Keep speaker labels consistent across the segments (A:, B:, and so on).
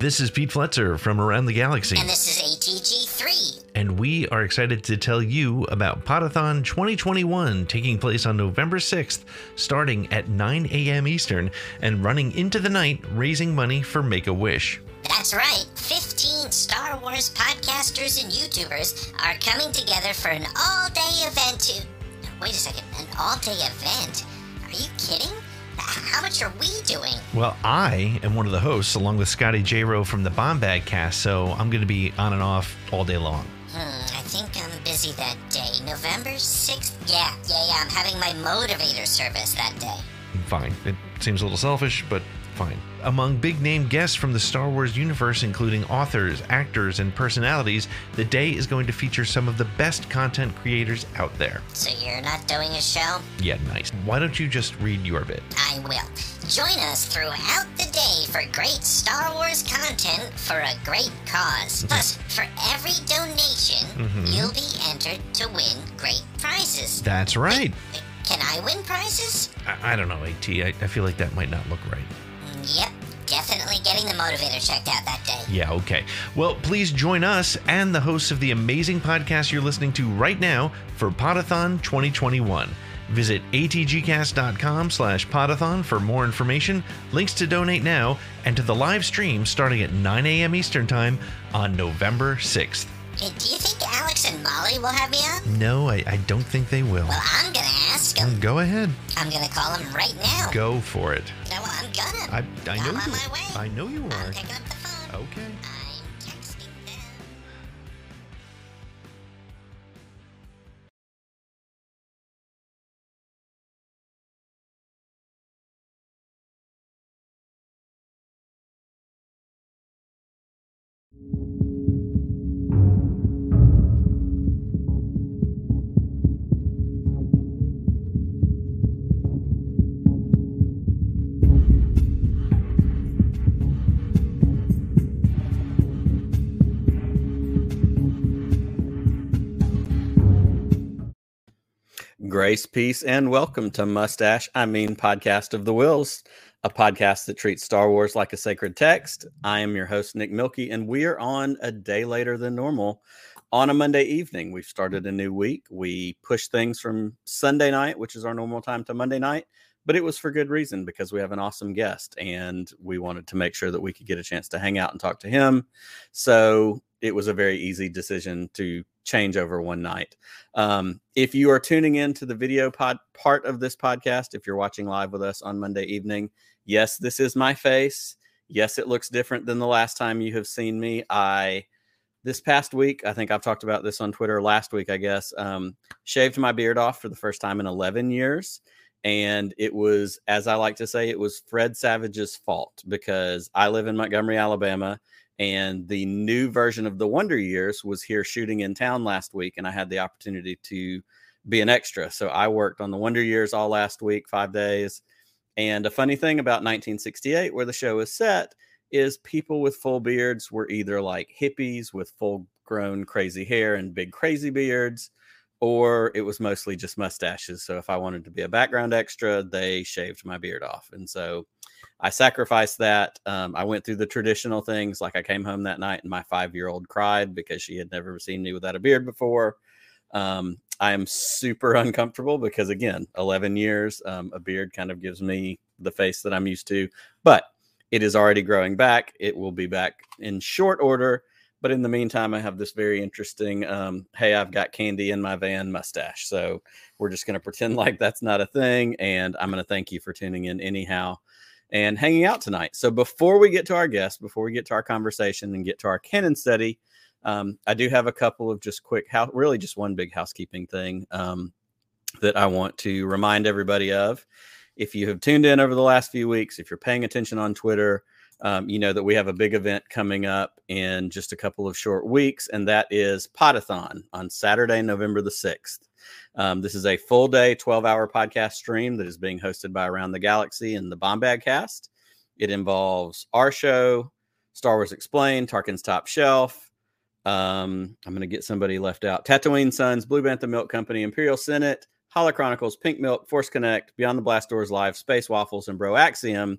A: This is Pete Fletzer from Around the Galaxy.
B: And this is ATG3.
A: And we are excited to tell you about Podathon 2021 taking place on November 6th, starting at 9 a.m. Eastern and running into the night, raising money for Make a Wish.
B: That's right. 15 Star Wars podcasters and YouTubers are coming together for an all day event to. Wait a second, an all day event? Are you kidding? How much are we doing?
A: Well, I am one of the hosts along with Scotty J. Rowe from the Bombag cast, so I'm going to be on and off all day long.
B: Hmm, I think I'm busy that day. November 6th? Yeah, yeah, yeah. I'm having my motivator service that day.
A: Fine. It seems a little selfish, but fine. Among big name guests from the Star Wars universe, including authors, actors, and personalities, the day is going to feature some of the best content creators out there.
B: So you're not doing a show?
A: Yeah, nice. Why don't you just read your bit?
B: I will. Join us throughout the day for great Star Wars content for a great cause. Plus, for every donation, mm-hmm. you'll be entered to win great prizes.
A: That's right.
B: Can I win prizes?
A: I, I don't know, AT. I, I feel like that might not look right.
B: Yep, definitely getting the motivator checked out that day.
A: Yeah, okay. Well, please join us and the hosts of the amazing podcast you're listening to right now for Podathon 2021. Visit atgcast.com slash podathon for more information, links to donate now, and to the live stream starting at 9 a.m. Eastern Time on November 6th.
B: Do you think Alex and Molly will have me on?
A: No, I, I don't think they will.
B: Well, I'm gonna ask them.
A: Mm, go ahead.
B: I'm gonna call them right now.
A: Go for it.
B: No, I'm gonna.
A: I, I know
B: I'm
A: you.
B: my way.
A: I know you are.
B: I'm picking up the phone.
A: Okay.
C: Grace, peace, and welcome to Mustache, I mean, Podcast of the Whills, a podcast that treats Star Wars like a sacred text. I am your host, Nick Milky, and we are on a day later than normal on a Monday evening. We've started a new week. We push things from Sunday night, which is our normal time, to Monday night, but it was for good reason because we have an awesome guest and we wanted to make sure that we could get a chance to hang out and talk to him. So it was a very easy decision to change over one night. Um, if you are tuning in to the video pod part of this podcast, if you're watching live with us on Monday evening, yes, this is my face. Yes, it looks different than the last time you have seen me. I this past week, I think I've talked about this on Twitter last week, I guess, um, shaved my beard off for the first time in 11 years. And it was, as I like to say, it was Fred Savage's fault because I live in Montgomery, Alabama and the new version of the Wonder Years was here shooting in town last week, and I had the opportunity to be an extra. So I worked on the Wonder Years all last week, five days. And a funny thing about 1968, where the show is set, is people with full beards were either like hippies with full grown crazy hair and big crazy beards, or it was mostly just mustaches. So if I wanted to be a background extra, they shaved my beard off. And so I sacrificed that. Um, I went through the traditional things. Like I came home that night and my five year old cried because she had never seen me without a beard before. Um, I am super uncomfortable because, again, 11 years, um, a beard kind of gives me the face that I'm used to, but it is already growing back. It will be back in short order. But in the meantime, I have this very interesting, um, hey, I've got candy in my van mustache. So we're just going to pretend like that's not a thing. And I'm going to thank you for tuning in anyhow and hanging out tonight. So before we get to our guest, before we get to our conversation and get to our canon study, um, I do have a couple of just quick, house, really just one big housekeeping thing um, that I want to remind everybody of. If you have tuned in over the last few weeks, if you're paying attention on Twitter, um, you know that we have a big event coming up in just a couple of short weeks, and that is Podathon on Saturday, November the 6th. Um, this is a full day, 12 hour podcast stream that is being hosted by Around the Galaxy and the Bombag cast. It involves our show, Star Wars Explained, Tarkin's Top Shelf. Um, I'm going to get somebody left out. Tatooine Sons, Blue Bantha Milk Company, Imperial Senate, Hollow Chronicles, Pink Milk, Force Connect, Beyond the Blast Doors Live, Space Waffles, and Bro Axiom.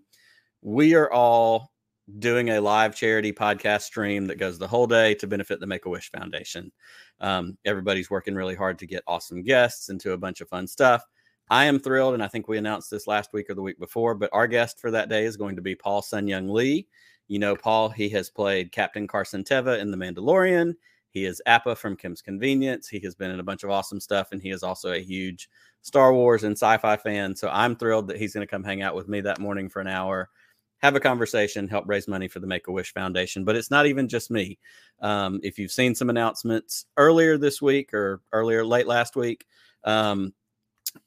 C: We are all doing a live charity podcast stream that goes the whole day to benefit the Make a Wish Foundation. Um, everybody's working really hard to get awesome guests into a bunch of fun stuff. I am thrilled, and I think we announced this last week or the week before, but our guest for that day is going to be Paul Sun-Hyung Lee. You know, Paul, he has played Captain Carson Teva in The Mandalorian. He is Appa from Kim's Convenience. He has been in a bunch of awesome stuff, and he is also a huge Star Wars and sci fi fan. So I'm thrilled that he's going to come hang out with me that morning for an hour, have a conversation, help raise money for the Make a Wish Foundation. But it's not even just me. Um, if you've seen some announcements earlier this week or earlier, late last week, um,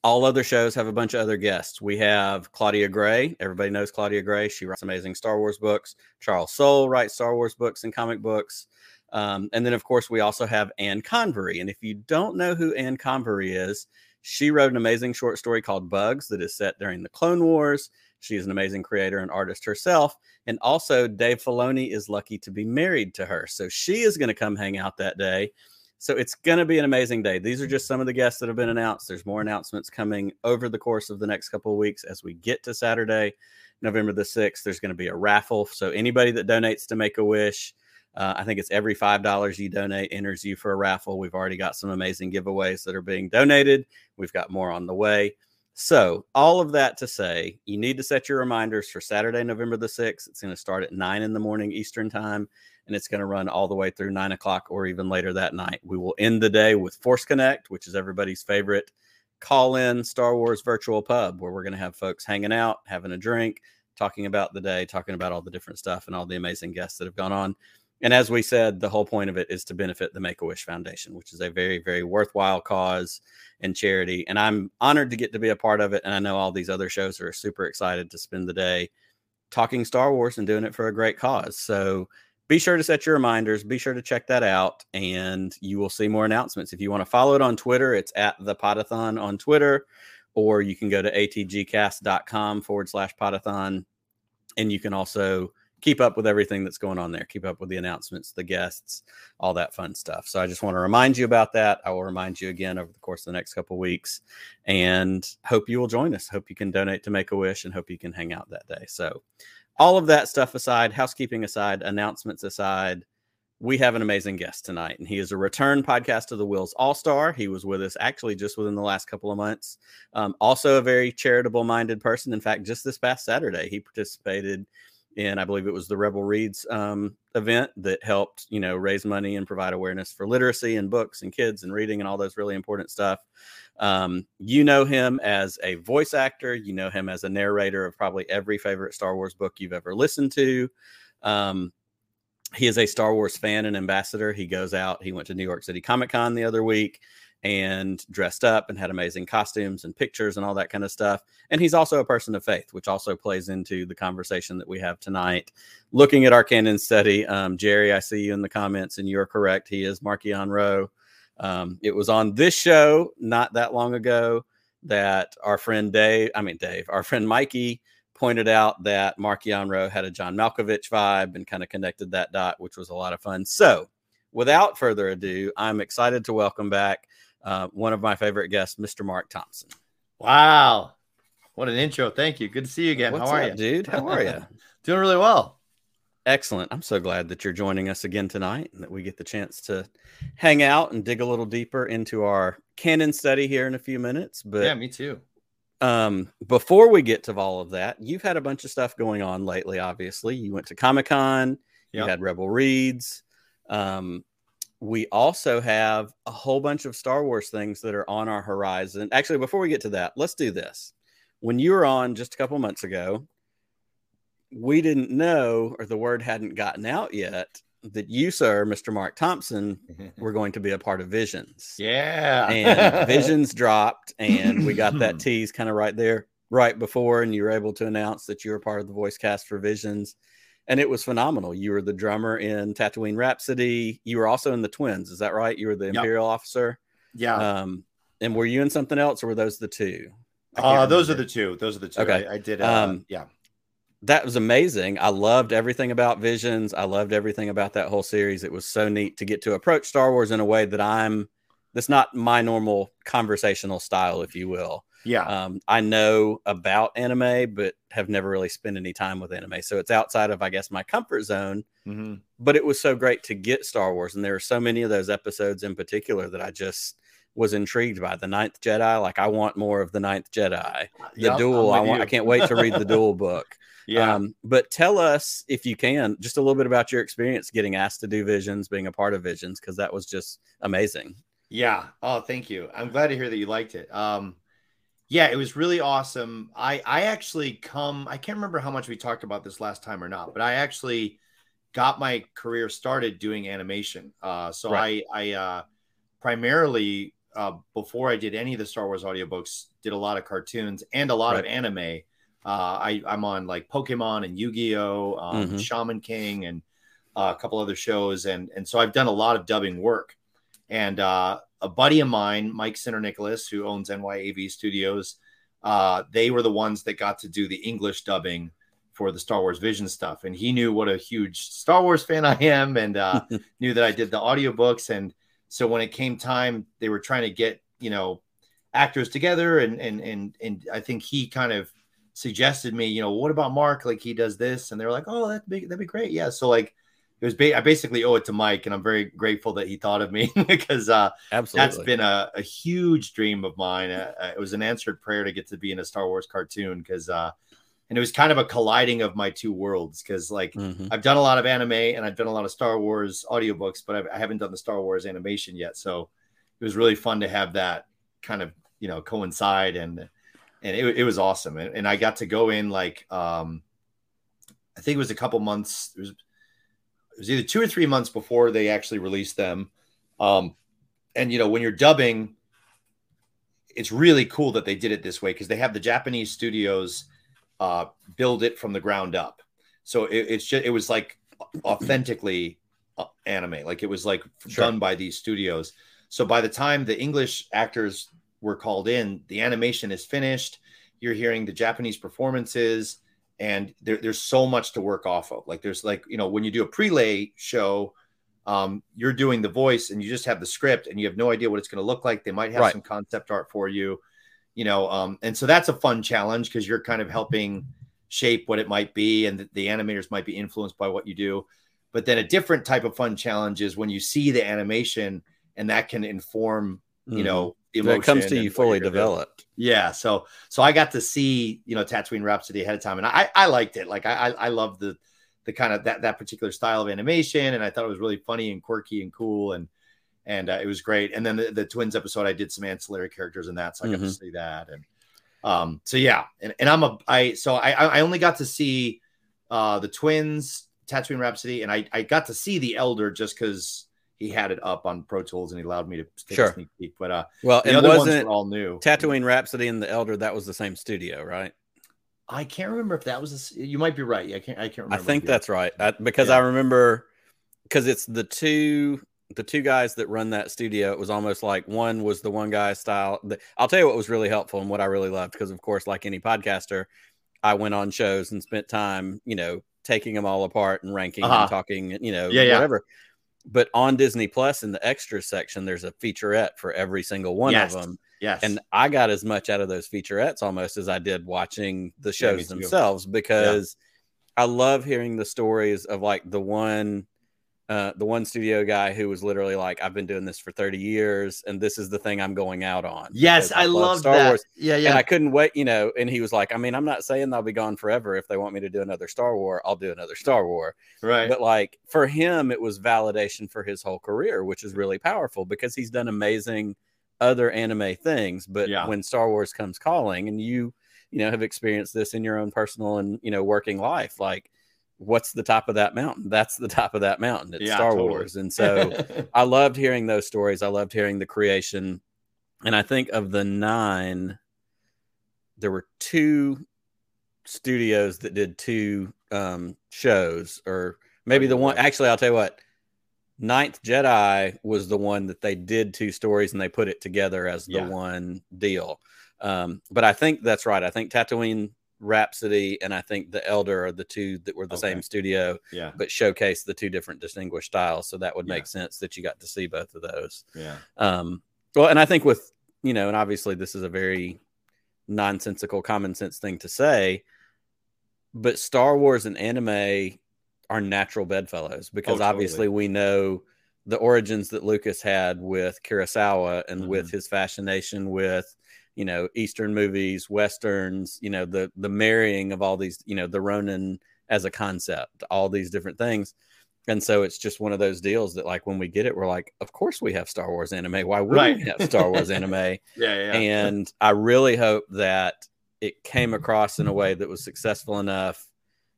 C: all other shows have a bunch of other guests. We have Claudia Gray. Everybody knows Claudia Gray. She writes amazing Star Wars books. Charles Soule writes Star Wars books and comic books. Um, and then, of course, we also have Anne Convery. And if you don't know who Anne Convery is, she wrote an amazing short story called Bugs that is set during the Clone Wars. She is an amazing creator and artist herself. And also, Dave Filoni is lucky to be married to her. So she is going to come hang out that day. So it's going to be an amazing day. These are just some of the guests that have been announced. There's more announcements coming over the course of the next couple of weeks as we get to Saturday, November the 6th. There's going to be a raffle. So anybody that donates to Make a Wish, uh, I think it's every $5 you donate enters you for a raffle. We've already got some amazing giveaways that are being donated. We've got more on the way. So, all of that to say, you need to set your reminders for Saturday, November the 6th. It's going to start at 9 in the morning Eastern Time and it's going to run all the way through nine o'clock or even later that night. We will end the day with Force Connect, which is everybody's favorite call in Star Wars virtual pub where we're going to have folks hanging out, having a drink, talking about the day, talking about all the different stuff and all the amazing guests that have gone on. And as we said, the whole point of it is to benefit the Make a Wish Foundation, which is a very, very worthwhile cause and charity. And I'm honored to get to be a part of it. And I know all these other shows are super excited to spend the day talking Star Wars and doing it for a great cause. So be sure to set your reminders. Be sure to check that out, and you will see more announcements. If you want to follow it on Twitter, it's at the Podathon on Twitter, or you can go to atgcast.com forward slash Podathon, and you can also keep up with everything that's going on there. Keep up with the announcements, the guests, all that fun stuff. So I just want to remind you about that. I will remind you again over the course of the next couple weeks, and hope you will join us. Hope you can donate to Make a Wish, and hope you can hang out that day. So all of that stuff aside, housekeeping aside, announcements aside, we have an amazing guest tonight, and he is a return podcast of the Whills All Star. He was with us actually just within the last couple of months. Um, also, a very charitable minded person. In fact, just this past Saturday, he participated in, I believe it was the Rebel Reads um, event that helped, you know, raise money and provide awareness for literacy and books and kids and reading and all those really important stuff. Um, you know him as a voice actor. You know him as a narrator of probably every favorite Star Wars book you've ever listened to. Um, he is a Star Wars fan and ambassador. He goes out. He went to New York City Comic Con the other week and dressed up and had amazing costumes and pictures and all that kind of stuff. And he's also a person of faith, which also plays into the conversation that we have tonight. Looking at our canon study, um, Jerry, I see you in the comments, and you're correct. He is Marchion Ro. Um, it was on this show not that long ago that our friend Dave, I mean Dave, our friend Mikey pointed out that Marchion Ro had a John Malkovich vibe and kind of connected that dot, which was a lot of fun. So, without further ado, I'm excited to welcome back uh, one of my favorite guests, Mr. Marc Thompson.
D: Wow, what an intro! Thank you. Good to see you again.
C: What's
D: How are
C: up,
D: you,
C: dude? How are you?
D: Doing really well.
C: Excellent. I'm so glad that you're joining us again tonight and that we get the chance to hang out and dig a little deeper into our canon study here in a few minutes. But
D: yeah, me too.
C: Um, before we get to all of that, you've had a bunch of stuff going on lately, obviously. You went to Comic Con, you had Rebel Reads. Um, we also have a whole bunch of Star Wars things that are on our horizon. Actually, before we get to that, let's do this. When you were on just a couple months ago, we didn't know, or the word hadn't gotten out yet, that you, sir, Mr. Marc Thompson, were going to be a part of Visions.
D: yeah.
C: And Visions dropped, and we got that tease kind of right there, right before, and you were able to announce that you were part of the voice cast for Visions. And it was phenomenal. You were the drummer in Tatooine Rhapsody. You were also in the Twins. Is that right? You were the
D: Yep.
C: Imperial officer.
D: yeah.
C: Um, and were you in something else, or were those the two?
D: Uh, those are the two. Those are the two.
C: Okay.
D: I, I did. Uh,
C: Um,
D: yeah.
C: that was amazing. I loved everything about Visions. I loved everything about that whole series. It was so neat to get to approach Star Wars in a way that I'm that's not my normal conversational style, if you will.
D: Yeah.
C: Um, I know about anime, but have never really spent any time with anime. So it's outside of, I guess, my comfort zone.
D: Mhm.
C: But it was so great to get Star Wars. And there are so many of those episodes in particular that I just was intrigued by. The Ninth Jedi, like I want more of the Ninth Jedi. The
D: Yep,
C: duel, I want I can't wait to read the duel book.
D: Yeah.
C: Um, but tell us if you can just a little bit about your experience getting asked to do visions, being a part of visions, because that was just amazing.
D: Yeah. Oh, thank you. I'm glad to hear that you liked it. Um, yeah, it was really awesome. I I actually come. I can't remember how much we talked about this last time or not, but I actually got my career started doing animation. Uh, so
C: Right.
D: I I uh, primarily uh, before I did any of the Star Wars audiobooks, did a lot of cartoons and a lot of anime. Uh, I I'm on like Pokemon and Yu Gi Oh, um,
C: Mhm.
D: Shaman King, and uh, a couple other shows, and and so I've done a lot of dubbing work. And uh, a buddy of mine, Mike Sinterniklaas, who owns NYAV Studios, uh, they were the ones that got to do the English dubbing for the Star Wars Vision stuff. And he knew what a huge Star Wars fan I am and uh, knew that I did the audiobooks. And so when it came time, they were trying to get, you know, actors together. And, and, and, and I think he kind of suggested me, you know, what about Marc? Like he does this. And they were like, oh, that'd be, that'd be great. Yeah. So like, it was, ba- I basically owe it to Mike and I'm very grateful that he thought of me because, uh,
C: Absolutely.
D: that's been a, a huge dream of mine. Uh, uh, it was an answered prayer to get to be in a Star Wars cartoon because, uh, and it was kind of a colliding of my two worlds because, like,
C: Mhm.
D: I've done a lot of anime and I've done a lot of Star Wars audiobooks, but I've, I haven't done the Star Wars animation yet. So it was really fun to have that kind of, you know, coincide and and it, it was awesome. And, and I got to go in like, um, I think it was a couple months. It was it was either two or three months before they actually released them. Um, and you know, when you're dubbing, it's really cool that they did it this way because they have the Japanese studios uh, build it from the ground up. So it, it's just it was like authentically uh, anime, like it was like
C: Sure.
D: done by these studios. So by the time the English actors were called in, the animation is finished. You're hearing the Japanese performances, and there, there's so much to work off of. Like there's like you know when you do a prelay show, um, you're doing the voice and you just have the script and you have no idea what it's going to look like. They might have
C: Right.
D: some concept art for you, you know, um, and so that's a fun challenge because you're kind of helping shape what it might be, and the, the animators might be influenced by what you do. But then a different type of fun challenge is when you see the animation and that can inform, you
C: Mhm.
D: know,
C: When it comes to you fully developed.
D: Yeah, so so I got to see you know Tatooine Rhapsody ahead of time, and I I liked it. Like I I, I love the the kind of that that particular style of animation, and I thought it was really funny and quirky and cool, and and uh, it was great. And then the, the twins episode, I did some ancillary characters in that, so I got to
C: Mhm.
D: see that, and um so yeah, and, and I'm a I so I I only got to see uh the twins Tatooine Rhapsody, and I I got to see the Elder just because he had it up on Pro Tools and he allowed me to take
C: Sure.
D: a sneak peek, but uh
C: Well,
D: the
C: it
D: other ones
C: wasn't
D: were all new.
C: Tatooine Rhapsody and the Elder. That was the same studio, right?
D: I can't remember if that was. A, you might be right. I can't. I can't remember.
C: I
D: think
C: that's right. I, because
D: Yeah.
C: I remember because it's the two the two guys that run that studio. It was almost like one was the one guy style. The, I'll tell you what was really helpful and what I really loved because, of course, like any podcaster, I went on shows and spent time, you know, taking them all apart and ranking
D: Uh-huh.
C: and talking, you know,
D: Yeah, yeah.
C: But on Disney Plus in the extra section, there's a featurette for every single one
D: Yes.
C: of them.
D: Yes.
C: And I got as much out of those featurettes almost as I did watching the shows
D: too.
C: themselves because I love hearing the stories of like the one uh the one studio guy who was literally like I've been doing this for 30 years and this is the thing I'm going out on.
D: yes,
C: because
D: I love Star that. Wars.
C: Yeah,
D: yeah. And.
C: I couldn't wait, you know, and he was like, I mean, I'm not saying they'll be gone forever. If they want me to do another Star War, I'll do another Star War.
D: right.
C: But like for him, it was validation for his whole career, which is really powerful because he's done amazing other anime things. But
D: Yeah.
C: when Star Wars comes calling, and you, you know, have experienced this in your own personal and you know working life, like what's the top of that mountain? That's the top of that mountain. It's
D: Yeah,
C: Star
D: totally.
C: Wars, and so I loved hearing those stories. I loved hearing the creation. And I think of the nine, there were two studios that did two um, shows, or maybe the one. Actually, I'll tell you what. Ninth Jedi was the one that they did two stories and they put it together as the
D: Yeah.
C: one deal. Um, but I think that's right. I think Tatooine Rhapsody and I think The Elder are the two that were the
D: Okay.
C: same studio
D: yeah,
C: but showcase the two different distinguished styles. So that would make
D: Yeah.
C: sense that you got to see both of those.
D: yeah,
C: Um, well, and I think with you know, and obviously this is a very nonsensical common sense thing to say. But Star Wars and anime are natural bedfellows because
D: Oh,
C: obviously we know the origins that Lucas had with Kurosawa and with
D: Mm-hmm.
C: his fascination with you know Eastern movies, westerns, you know the the marrying of all these, you know the Ronin as a concept, all these different things. And so it's just one of those deals that like when we get it, we're like, of course we have Star Wars anime. Why wouldn't
D: Right.
C: we have Star Wars anime?
D: Yeah, yeah.
C: and I really hope that it came across in a way that was successful enough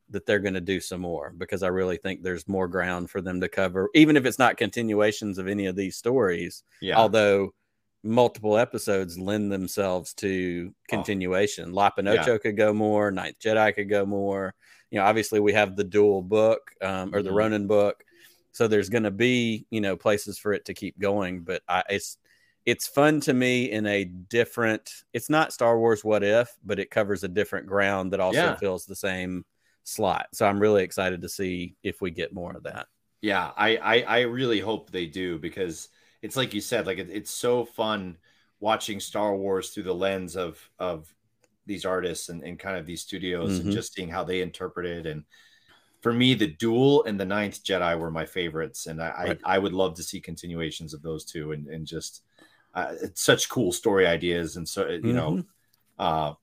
C: that they're going to do some more because I really think there's more ground for them to cover, even if it's not continuations of any of these stories.
D: yeah.
C: Although multiple episodes lend themselves to continuation. Lop and Ochō
D: Yeah.
C: could go more, Ninth Jedi could go more. You know, obviously we have the Duel book um, or the
D: Mhm.
C: Ronin book, so there's going to be you know places for it to keep going. But I, it's it's fun to me in a different. It's not Star Wars What If, but it covers a different ground that also
D: Yeah.
C: fills the same slot. So I'm really excited to see if we get more of that.
D: Yeah, I, I I really hope they do because it's like you said, like it, it's so fun watching Star Wars through the lens of of these artists and, and kind of these studios
C: Mhm.
D: and just seeing how they interpret it. And for me, the Duel and the Ninth Jedi were my favorites, and I
C: Right.
D: I, I would love to see continuations of those two and and just uh, it's such cool story ideas and so you know
C: Mhm.
D: uh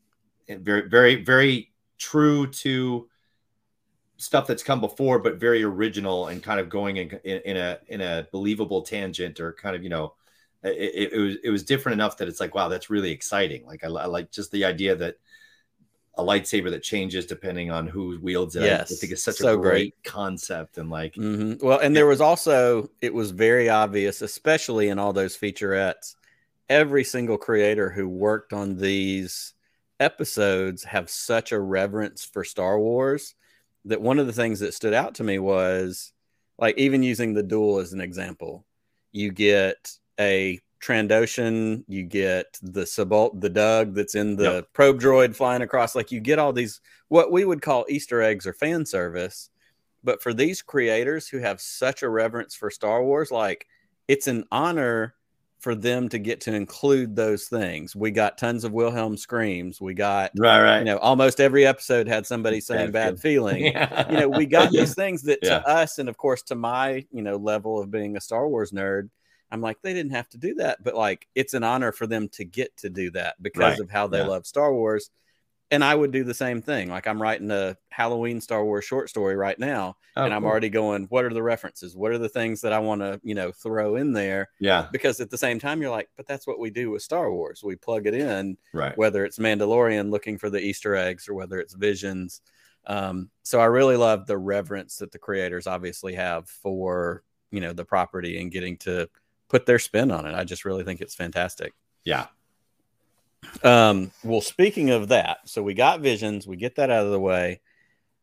D: very very very true to stuff that's come before but very original and kind of going in, in, in a in a believable tangent or kind of you know it, it, was it was different enough that it's like wow that's really exciting. Like I, I like just the idea that a lightsaber that changes depending on who wields it I- I think it's such
C: so
D: a
C: great.
D: great concept and like
C: hmm Well, and there was also, it was very obvious, especially in all those featurettes, every single creator who worked on these episodes have such a reverence for Star Wars that one of the things that stood out to me was like, even using the duel as an example, you get a Trandoshan, you get the Sabult, the Doug that's in the
D: Yep.
C: probe droid flying across. Like, you get all these, what we would call Easter eggs or fan service but for these creators who have such a reverence for Star Wars, like it's an honor for them to get to include those things. We got tons of Wilhelm screams. We got,
D: right right
C: you know, almost every episode had somebody saying
D: Bad
C: bad feeling.
D: yeah.
C: You know, we got these things that
D: Yeah.
C: to us, and of course to my, you know, level of being a Star Wars nerd, I'm like, they didn't have to do that, but like it's an honor for them to get to do that because
D: Right.
C: of how they
D: Yeah.
C: love Star Wars. And I would do the same thing. Like I'm writing a Halloween Star Wars short story right now
D: Oh,
C: and I'm
D: cool.
C: already going, what are the references? What are the things that I want to, you know, throw in there?
D: yeah
C: Because at the same time, you're like, but that's what we do with Star Wars. We plug it in,
D: right
C: whether it's Mandalorian looking for the Easter eggs or whether it's visions. Um, so I really love the reverence that the creators obviously have for, you know, the property and getting to put their spin on it. I just really think it's fantastic.
D: yeah
C: Um, well, speaking of that, so we got visions, we get that out of the way,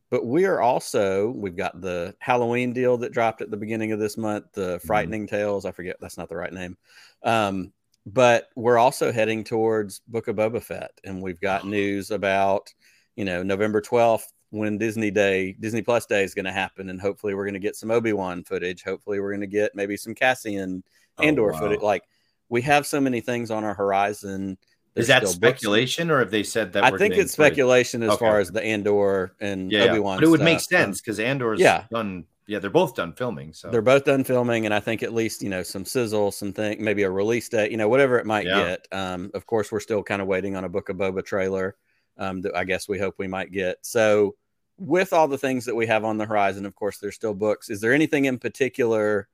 C: but we are also we've got the Halloween deal that dropped at the beginning of this month, the Frightening Tales. I forget that's not the right name. Um, but we're also heading towards Book of Boba Fett, and we've got news about you know November twelfth when Disney Day, Disney Plus Day is going to happen, and hopefully we're going to get some Obi Wan footage. Hopefully we're going to get maybe some Cassian
D: Oh,
C: Andor
D: wow.
C: footage. Like we have so many things on our horizon.
D: Is that
C: still books-
D: speculation or have they said that
C: I think it's speculation as
D: Okay.
C: far as the Andor and
D: yeah.
C: Obi Wan.
D: but it would make sense because Andor's
C: Yeah.
D: done yeah they're both done filming so
C: They're both done filming, and I think at least you know some sizzle, some thing, maybe a release date, you know, whatever it might
D: Yeah.
C: get. Um, of course, we're still kind of waiting on a Book of Boba trailer. Um, that I guess we hope we might get. So, with all the things that we have on the horizon, of course, there's still books. Is there anything in particular,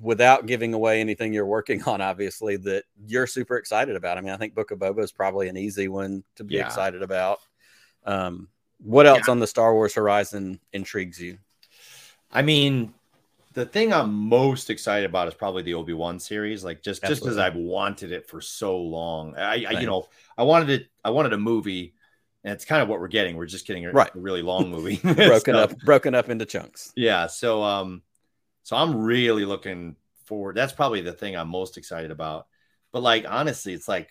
C: without giving away anything you're working on, obviously that you're super excited about? I mean, I think Book of Boba is probably an easy one to be
D: Yeah.
C: excited about. Um, what else on the Star Wars horizon intrigues you?
D: I mean, the thing I'm most excited about is probably the Obi Wan series. Like just just because I've wanted it for so long. I, I you know I wanted it. I wanted a movie, and it's kind of what we're getting. We're just getting a,
C: Right.
D: a really long movie,
C: Broken up, broken up into chunks.
D: Yeah. So um, so I'm really looking forward. That's probably the thing I'm most excited about. But like honestly, it's like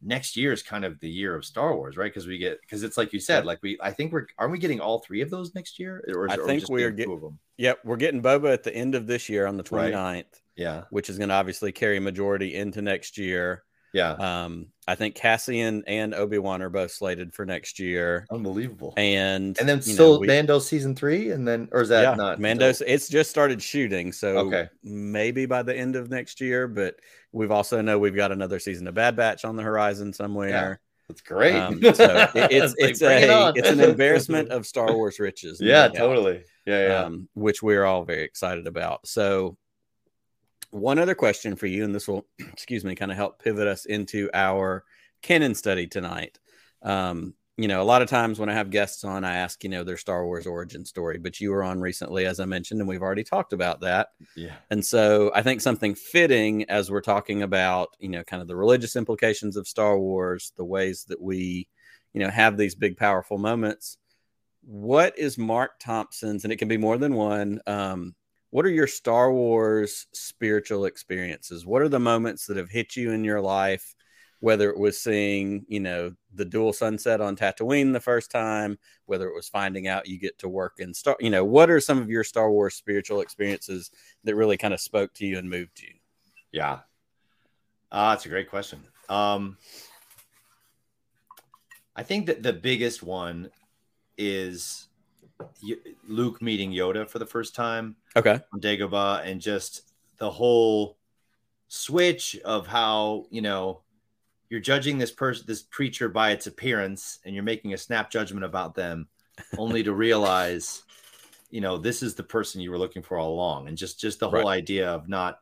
D: next year is kind of the year of Star Wars, right? Because we get because it's like you said, like we I think we're aren't we getting all three of those next year? Or is,
C: I think we are
D: getting
C: get-
D: two of them.
C: Yep, we're getting Boba at the end of this year on the
D: Right.
C: 29th,
D: Yeah.
C: which is going to obviously carry majority into next year.
D: Yeah.
C: Um, I think Cassian and Obi Wan are both slated for next year,
D: Unbelievable.
C: and
D: And then
C: you know,
D: still
C: we-
D: Mando season three, and then or is that
C: yeah,
D: not
C: Mando's. It's just started shooting, so
D: Okay.
C: maybe by the end of next year. But we've also know we've got another season of Bad Batch on the horizon somewhere.
D: That's great.
C: Um, so it- it's
D: like,
C: it's
D: it
C: a
D: on.
C: it's an embarrassment of Star Wars riches.
D: yeah, totally. Yeah, yeah.
C: um, which we're all very excited about. So, one other question for you, and this will, excuse me, kind of help pivot us into our canon study tonight. Um, you know, a lot of times when I have guests on, I ask, you know, their Star Wars origin story, but you were on recently, as I mentioned, and we've already talked about that.
D: yeah.
C: And so I think something fitting as we're talking about, you know, kind of the religious implications of Star Wars, the ways that we, you know, have these big, powerful moments. What is Marc Thompson's, and it can be more than one, um, what are your Star Wars spiritual experiences? What are the moments that have hit you in your life? Whether it was seeing, you know, the dual sunset on Tatooine the first time, whether it was finding out you get to work in Star, you know, what are some of your Star Wars spiritual experiences that really kind of spoke to you and moved you?
D: Yeah. Uh, that's a great question. Um, I think that the biggest one is Luke meeting Yoda for the first time
C: Okay.
D: on Dagobah and just the whole switch of how, you know, you're judging this person, this creature by its appearance and you're making a snap judgment about them only to realize, you know, this is the person you were looking for all along. And just, just the whole
C: Right.
D: idea of not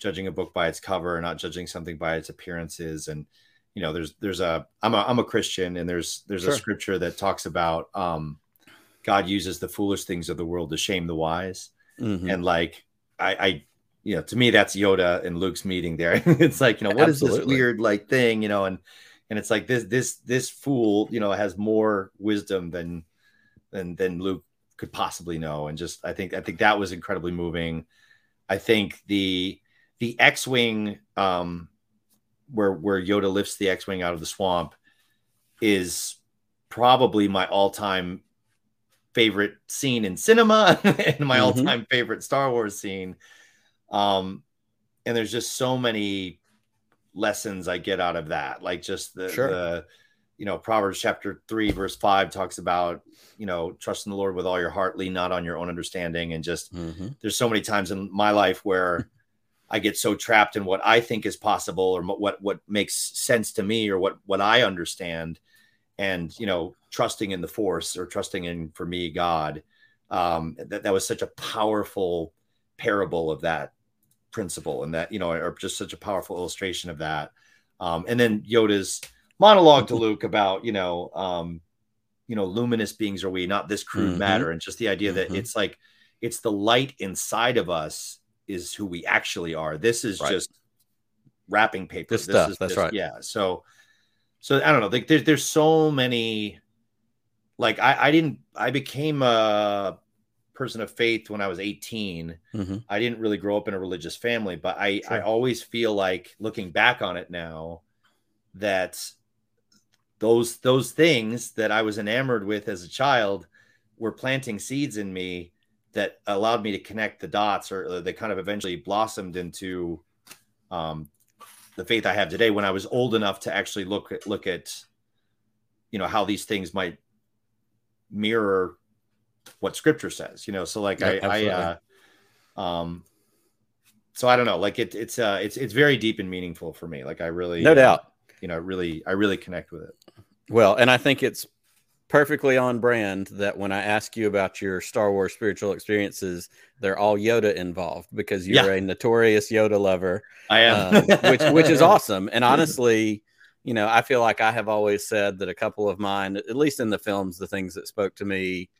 D: judging a book by its cover, not judging something by its appearances. And, you know, there's, there's a, I'm a, I'm a Christian and there's, there's
C: Sure.
D: a scripture that talks about, um, God uses the foolish things of the world to shame the wise.
C: Mhm.
D: And like, I, I, you know, to me, that's Yoda and Luke's meeting there. it's like, you know, what is this weird like thing, you know, and, and it's like this, this, this fool, you know, has more wisdom than, than, than Luke could possibly know. And just, I think, I think that was incredibly moving. I think the, the X-wing, um, where, where Yoda lifts the X-wing out of the swamp is probably my all-time favorite scene in cinema and my
C: Mhm.
D: all-time favorite Star Wars scene. Um, and there's just so many lessons I get out of that. Like just the,
C: Sure.
D: the you know, Proverbs chapter three, verse five talks about, you know, trust in the Lord with all your heart, lean not on your own understanding. And just
C: Mhm.
D: there's so many times in my life where I get so trapped in what I think is possible or what what makes sense to me or what what I understand, and you know, trusting in the Force or trusting in for me God. Um, that that was such a powerful parable of that principle, and that you know, or just such a powerful illustration of that. Um, and then Yoda's monologue to Luke about you know, um, you know, luminous beings are we, not this crude
C: Mhm.
D: matter, and just the idea that
C: Mhm.
D: it's like it's the light inside of us is who we actually are. This is
C: Right.
D: just wrapping paper.
C: Just
D: This
C: stuff,
D: is
C: that's
D: just-
C: right.
D: Yeah. So, so I don't know. Like there's there's so many. Like I I didn't I became a person of faith when I was 18.
C: Mhm.
D: I didn't really grow up in a religious family, but I I always feel like looking back on it now that those those things that I was enamored with as a child were planting seeds in me that allowed me to connect the dots or they kind of eventually blossomed into um, the faith I have today when I was old enough to actually look at look at you know how these things might mirror what scripture says you know? So like
C: Yeah,
D: I, I uh um so I don't know like it, it's uh it's it's very deep and meaningful for me. Like I really
C: No doubt.
D: you know really I really connect with it.
C: Well, and I think it's perfectly on brand that when I ask you about your Star Wars spiritual experiences, they're all Yoda involved because you're
D: Yeah.
C: a notorious Yoda lover,
D: I
C: um, which which is awesome. And honestly, you know, I feel like I have always said that a couple of mine, at least in the films, the things that spoke to me,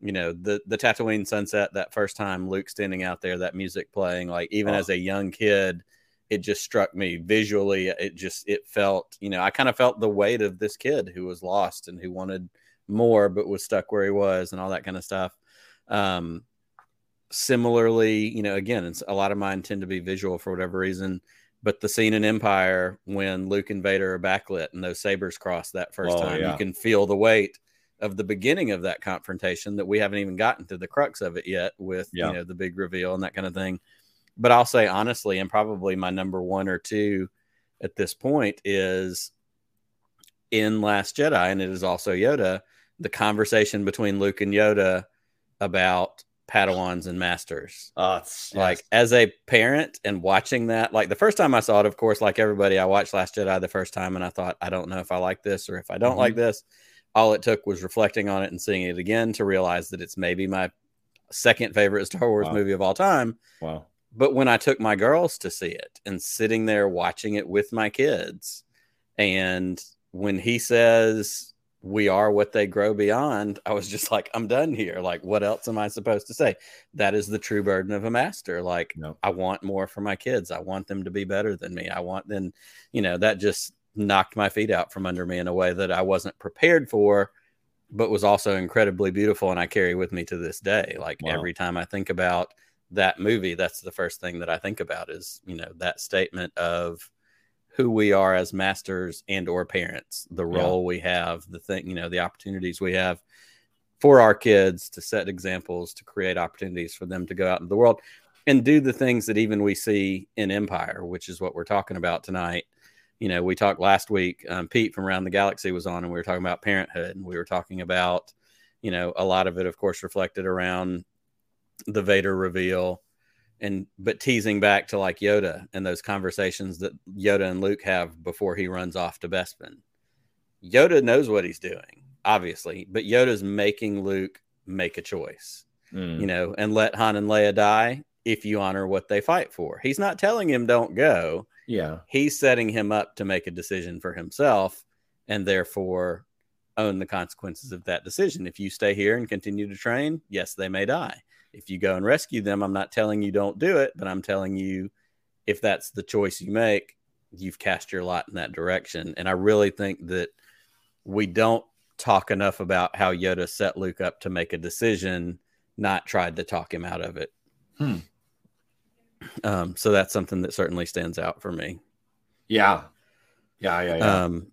C: you know, the the Tatooine sunset that first time Luke standing out there, that music playing, like even
D: Oh.
C: as a young kid, it just struck me visually. It just it felt, you know, I kind of felt the weight of this kid who was lost and who wanted more but was stuck where he was and all that kind of stuff. Um, similarly, you know, again, it's a lot of mine tend to be visual for whatever reason. But the scene in Empire when Luke and Vader are backlit and those sabers cross that first
D: Oh,
C: time,
D: yeah.
C: you can feel the weight of the beginning of that confrontation that we haven't even gotten to the crux of it yet with
D: Yeah.
C: you know the big reveal and that kind of thing. But I'll say honestly, and probably my number one or two at this point is in Last Jedi, and it is also Yoda, the conversation between Luke and Yoda about Padawans and masters.
D: Uh, it's,
C: Like
D: yes.
C: as a parent and watching that, like the first time I saw it, of course, like everybody, I watched Last Jedi the first time and I thought, I don't know if I like this or if I don't
D: Mhm.
C: like this. All it took was reflecting on it and seeing it again to realize that it's maybe my second favorite Star Wars
D: Wow.
C: movie of all time.
D: wow.
C: But when I took my girls to see it and sitting there watching it with my kids, and when he says, We are what they grow beyond, I was just like, I'm done here. Like, what else am I supposed to say? That is the true burden of a master. Like,
D: No.
C: I want more for my kids. I want them to be better than me. I want them, you know, that just knocked my feet out from under me in a way that I wasn't prepared for, but was also incredibly beautiful. And I carry with me to this day. Like
D: Wow.
C: every time I think about that movie, that's the first thing that I think about is, you know, that statement of who we are as masters and or parents, the
D: Yeah.
C: role we have, the thing, you know, the opportunities we have for our kids to set examples, to create opportunities for them to go out into the world and do the things that even we see in Empire, which is what we're talking about tonight. You know, we talked last week, um, Pete from Around the Galaxy was on, and we were talking about parenthood, and we were talking about, you know, a lot of it, of course, reflected around the Vader reveal and but teasing back to like Yoda and those conversations that Yoda and Luke have before he runs off to Bespin. Yoda knows what he's doing, obviously, but Yoda's making Luke make a choice,
D: Mm.
C: you know, and let Han and Leia die if you honor what they fight for. He's not telling him don't go.
D: Yeah.
C: He's setting him up to make a decision for himself and therefore own the consequences of that decision. If you stay here and continue to train, yes, they may die. If you go and rescue them, I'm not telling you don't do it, but I'm telling you if that's the choice you make, you've cast your lot in that direction. And I really think that we don't talk enough about how Yoda set Luke up to make a decision, not tried to talk him out of it.
D: Hmm.
C: Um, so that's something that certainly stands out for me.
D: Yeah. Yeah. Yeah. Yeah.
C: Um,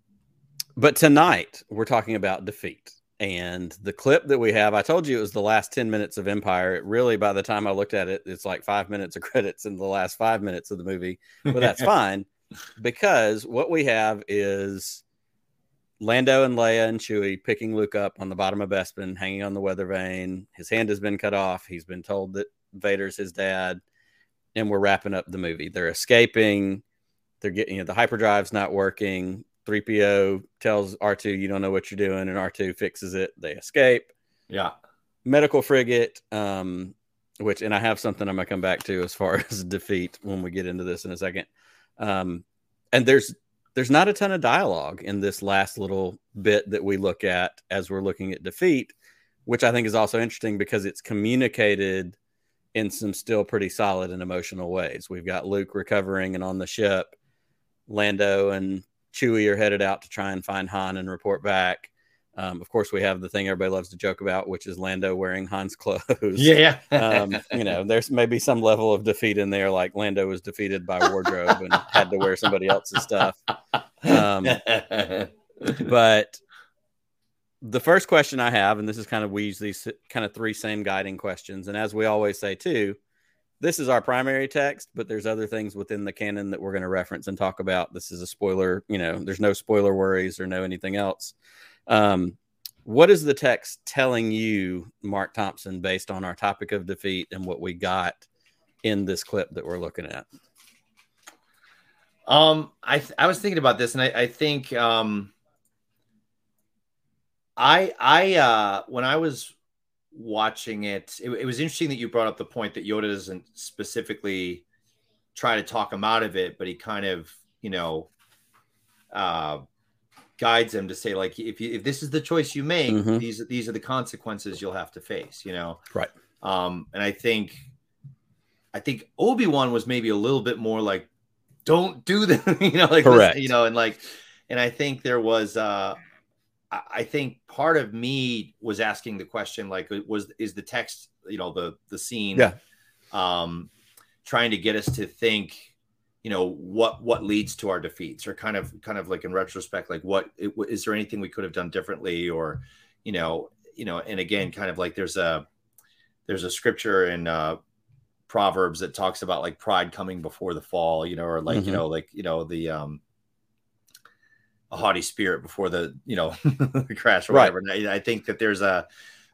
C: but tonight we're talking about defeat. And the clip that we have, I told you it was the last 10 minutes of Empire. It really, by the time I looked at it, it's like five minutes of credits in the last five minutes of the movie. But that's fine because what we have is Lando and Leia and Chewie picking Luke up on the bottom of Bespin, hanging on the weather vane. His hand has been cut off. He's been told that Vader's his dad. And we're wrapping up the movie. They're escaping. They're getting, you know, the hyperdrive's not working. 3PO tells R2, you don't know what you're doing, and R2 fixes it. They escape.
D: yeah.
C: Medical frigate, um, which, and I have something I'm going to come back to as far as defeat when we get into this in a second. Um, and there's, there's not a ton of dialogue in this last little bit that we look at as we're looking at defeat, which I think is also interesting because it's communicated in some still pretty solid and emotional ways. We've got Luke recovering and on the ship. Lando and Chewie are headed out to try and find Han and report back. Um, of course, we have the thing everybody loves to joke about, which is Lando wearing Han's clothes.
D: Yeah.
C: um, you know, there's maybe some level of defeat in there, like Lando was defeated by wardrobe and had to wear somebody else's stuff. Um, but the first question I have, and this is kind of we use these kind of three same guiding questions, and as we always say too, this is our primary text, but there's other things within the canon that we're going to reference and talk about. This is a spoiler, you know, there's no spoiler worries or no anything else. Um, what is the text telling you, Marc Thompson, based on our topic of defeat and what we got in this clip that we're looking at?
D: Um, I th- I was thinking about this, and I, I think um, I I uh, when I was watching it, it, it was interesting that you brought up the point that Yoda doesn't specifically try to talk him out of it, but he kind of you know uh, guides him to say like if you if this is the choice you make,
C: Mhm.
D: these these are the consequences you'll have to face. You know,
C: Right.
D: Um, and I think I think Obi Wan was maybe a little bit more like don't do that you know like this-
C: Correct.
D: you know and like and i think there was uh I- think part of me was asking the question like was is the text you know the the scene
C: Yeah.
D: um trying to get us to think you know what what leads to our defeats or kind of kind of like in retrospect like what it, is there anything we could have done differently or you know you know and again kind of like there's a there's a scripture in uh proverbs that talks about like pride coming before the fall you know or like you
C: Mhm.
D: know like you know the um a haughty spirit before the you know the crash or
C: Right.
D: whatever. And I, I think that there's a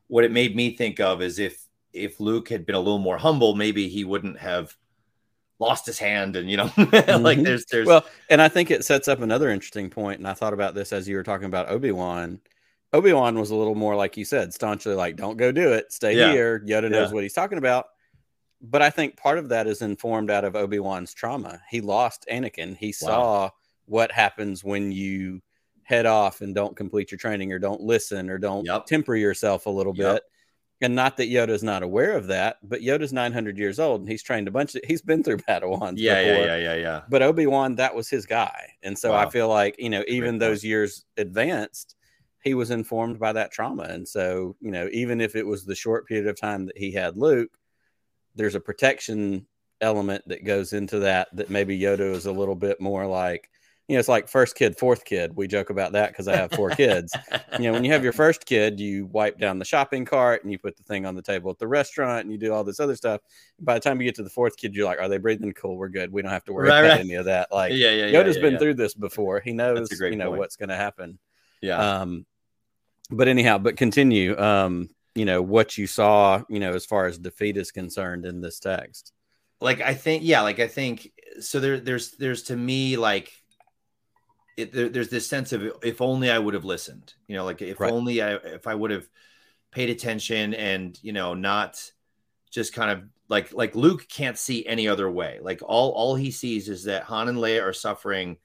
D: what it made me think of is if if Luke had been a little more humble, maybe he wouldn't have lost his hand and you know like
C: Mhm.
D: there's there's
C: Well, and I think it sets up another interesting point, and I thought about this as you were talking about Obi Wan. Obi Wan was a little more like you said, staunchly like, "Don't go do it, stay
D: Yeah.
C: here." Yoda knows what he's talking about, but I think part of that is informed out of Obi Wan's trauma. He lost Anakin. He saw what happens when you head off and don't complete your training, or don't listen, or don't
D: Yep.
C: temper yourself a little
D: Yep.
C: bit. And not that Yoda's not aware of that, but Yoda's 900 years old and he's trained a bunch of, he's been through Padawans
D: yeah,
C: before.
D: yeah, yeah, yeah, yeah.
C: But Obi Wan, that was his guy, and so I feel like you know, even those years advanced, he was informed by that trauma, and so you know, even if it was the short period of time that he had Luke, there's a protection element that goes into that. That maybe Yoda is a little bit more like, you know, it's like first kid, fourth kid. We joke about that because I have four kids. You know, when you have your first kid, you wipe down the shopping cart and you put the thing on the table at the restaurant and you do all this other stuff. By the time you get to the fourth kid, you're like, are they breathing? Cool, we're good. We don't have to worry
D: Right,
C: about
D: right.
C: any of that. Like
D: yeah, yeah, yeah.
C: Yoda's
D: yeah,
C: been
D: yeah.
C: through this before. He knows, you know,
D: point.
C: what's going to happen.
D: Yeah.
C: Um, but anyhow, but continue. Um, you know what you saw, you know, as far as defeat is concerned in this text.
D: like I think, yeah, like I think so. There, there's, there's to me like it, there, there's this sense of if only I would have listened, you know, like if
C: Right.
D: only I, if I would have paid attention and you know not just kind of like like Luke can't see any other way. Like all all he sees is that Han and Leia are suffering,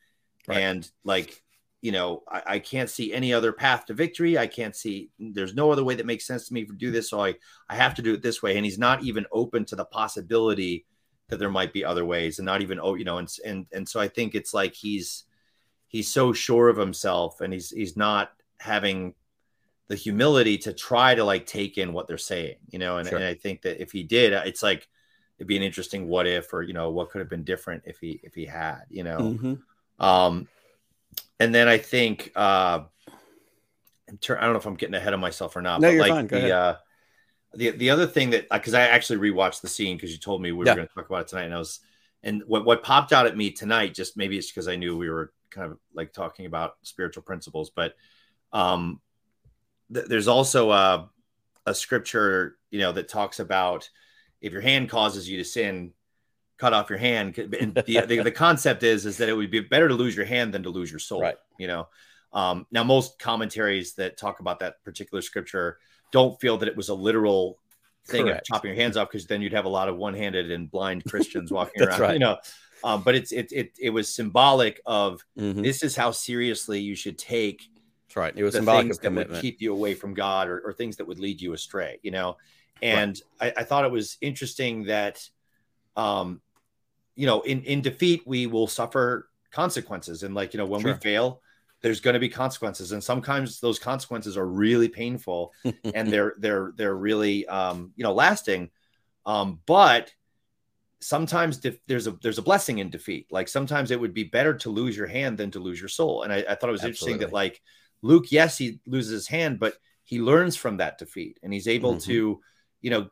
C: Right.
D: and like you know I, I can't see any other path to victory. I can't see. There's no other way that makes sense to me to do this. So I I have to do it this way. And he's not even open to the possibility that there might be other ways, and not even oh you know and and and so I think it's like he's he's so sure of himself, and he's he's not having the humility to try to like take in what they're saying, you know. And,
C: Sure.
D: and I think that if he did, it's like it'd be an interesting what if, or you know, what could have been different if he if he had, you know.
C: Mhm.
D: Um, and then I think uh, I don't know if I'm getting ahead of myself or not.
C: No,
D: but
C: you're
D: like
C: fine. Go
D: the
C: ahead.
D: uh, the the other thing that because I actually rewatched the scene because you told me we
C: Yeah.
D: were going to talk about it tonight, and I was and what what popped out at me tonight just maybe it's because I knew we were kind of like talking about spiritual principles, but um, th- there's also a a scripture you know that talks about if your hand causes you to sin cut off your hand and the, the, the concept is is that it would be better to lose your hand than to lose your soul
C: Right.
D: you know um, now most commentaries that talk about that particular scripture don't feel that it was a literal thing
C: Correct.
D: of chopping your hands off because then you'd have a lot of one-handed and blind christians walking around
C: right.
D: you know um, but it's it, it it was symbolic of
C: Mhm.
D: this is how seriously you should take
C: That's right. It was symbolic
D: things
C: of
D: that would
C: commitment.
D: keep you away from God or, or things that would lead you astray, you know. And I, I thought it was interesting that, um, you know, in in defeat we will suffer consequences, and like you know, when we fail, there's going to be consequences, and sometimes those consequences are really painful, and they're they're they're really um, you know lasting. Um, but sometimes def- there's a there's a blessing in defeat. Like sometimes it would be better to lose your hand than to lose your soul. And I, I thought it was interesting that like Luke, yes, he loses his hand, but he learns from that defeat, and he's able
C: Mhm.
D: to, you know,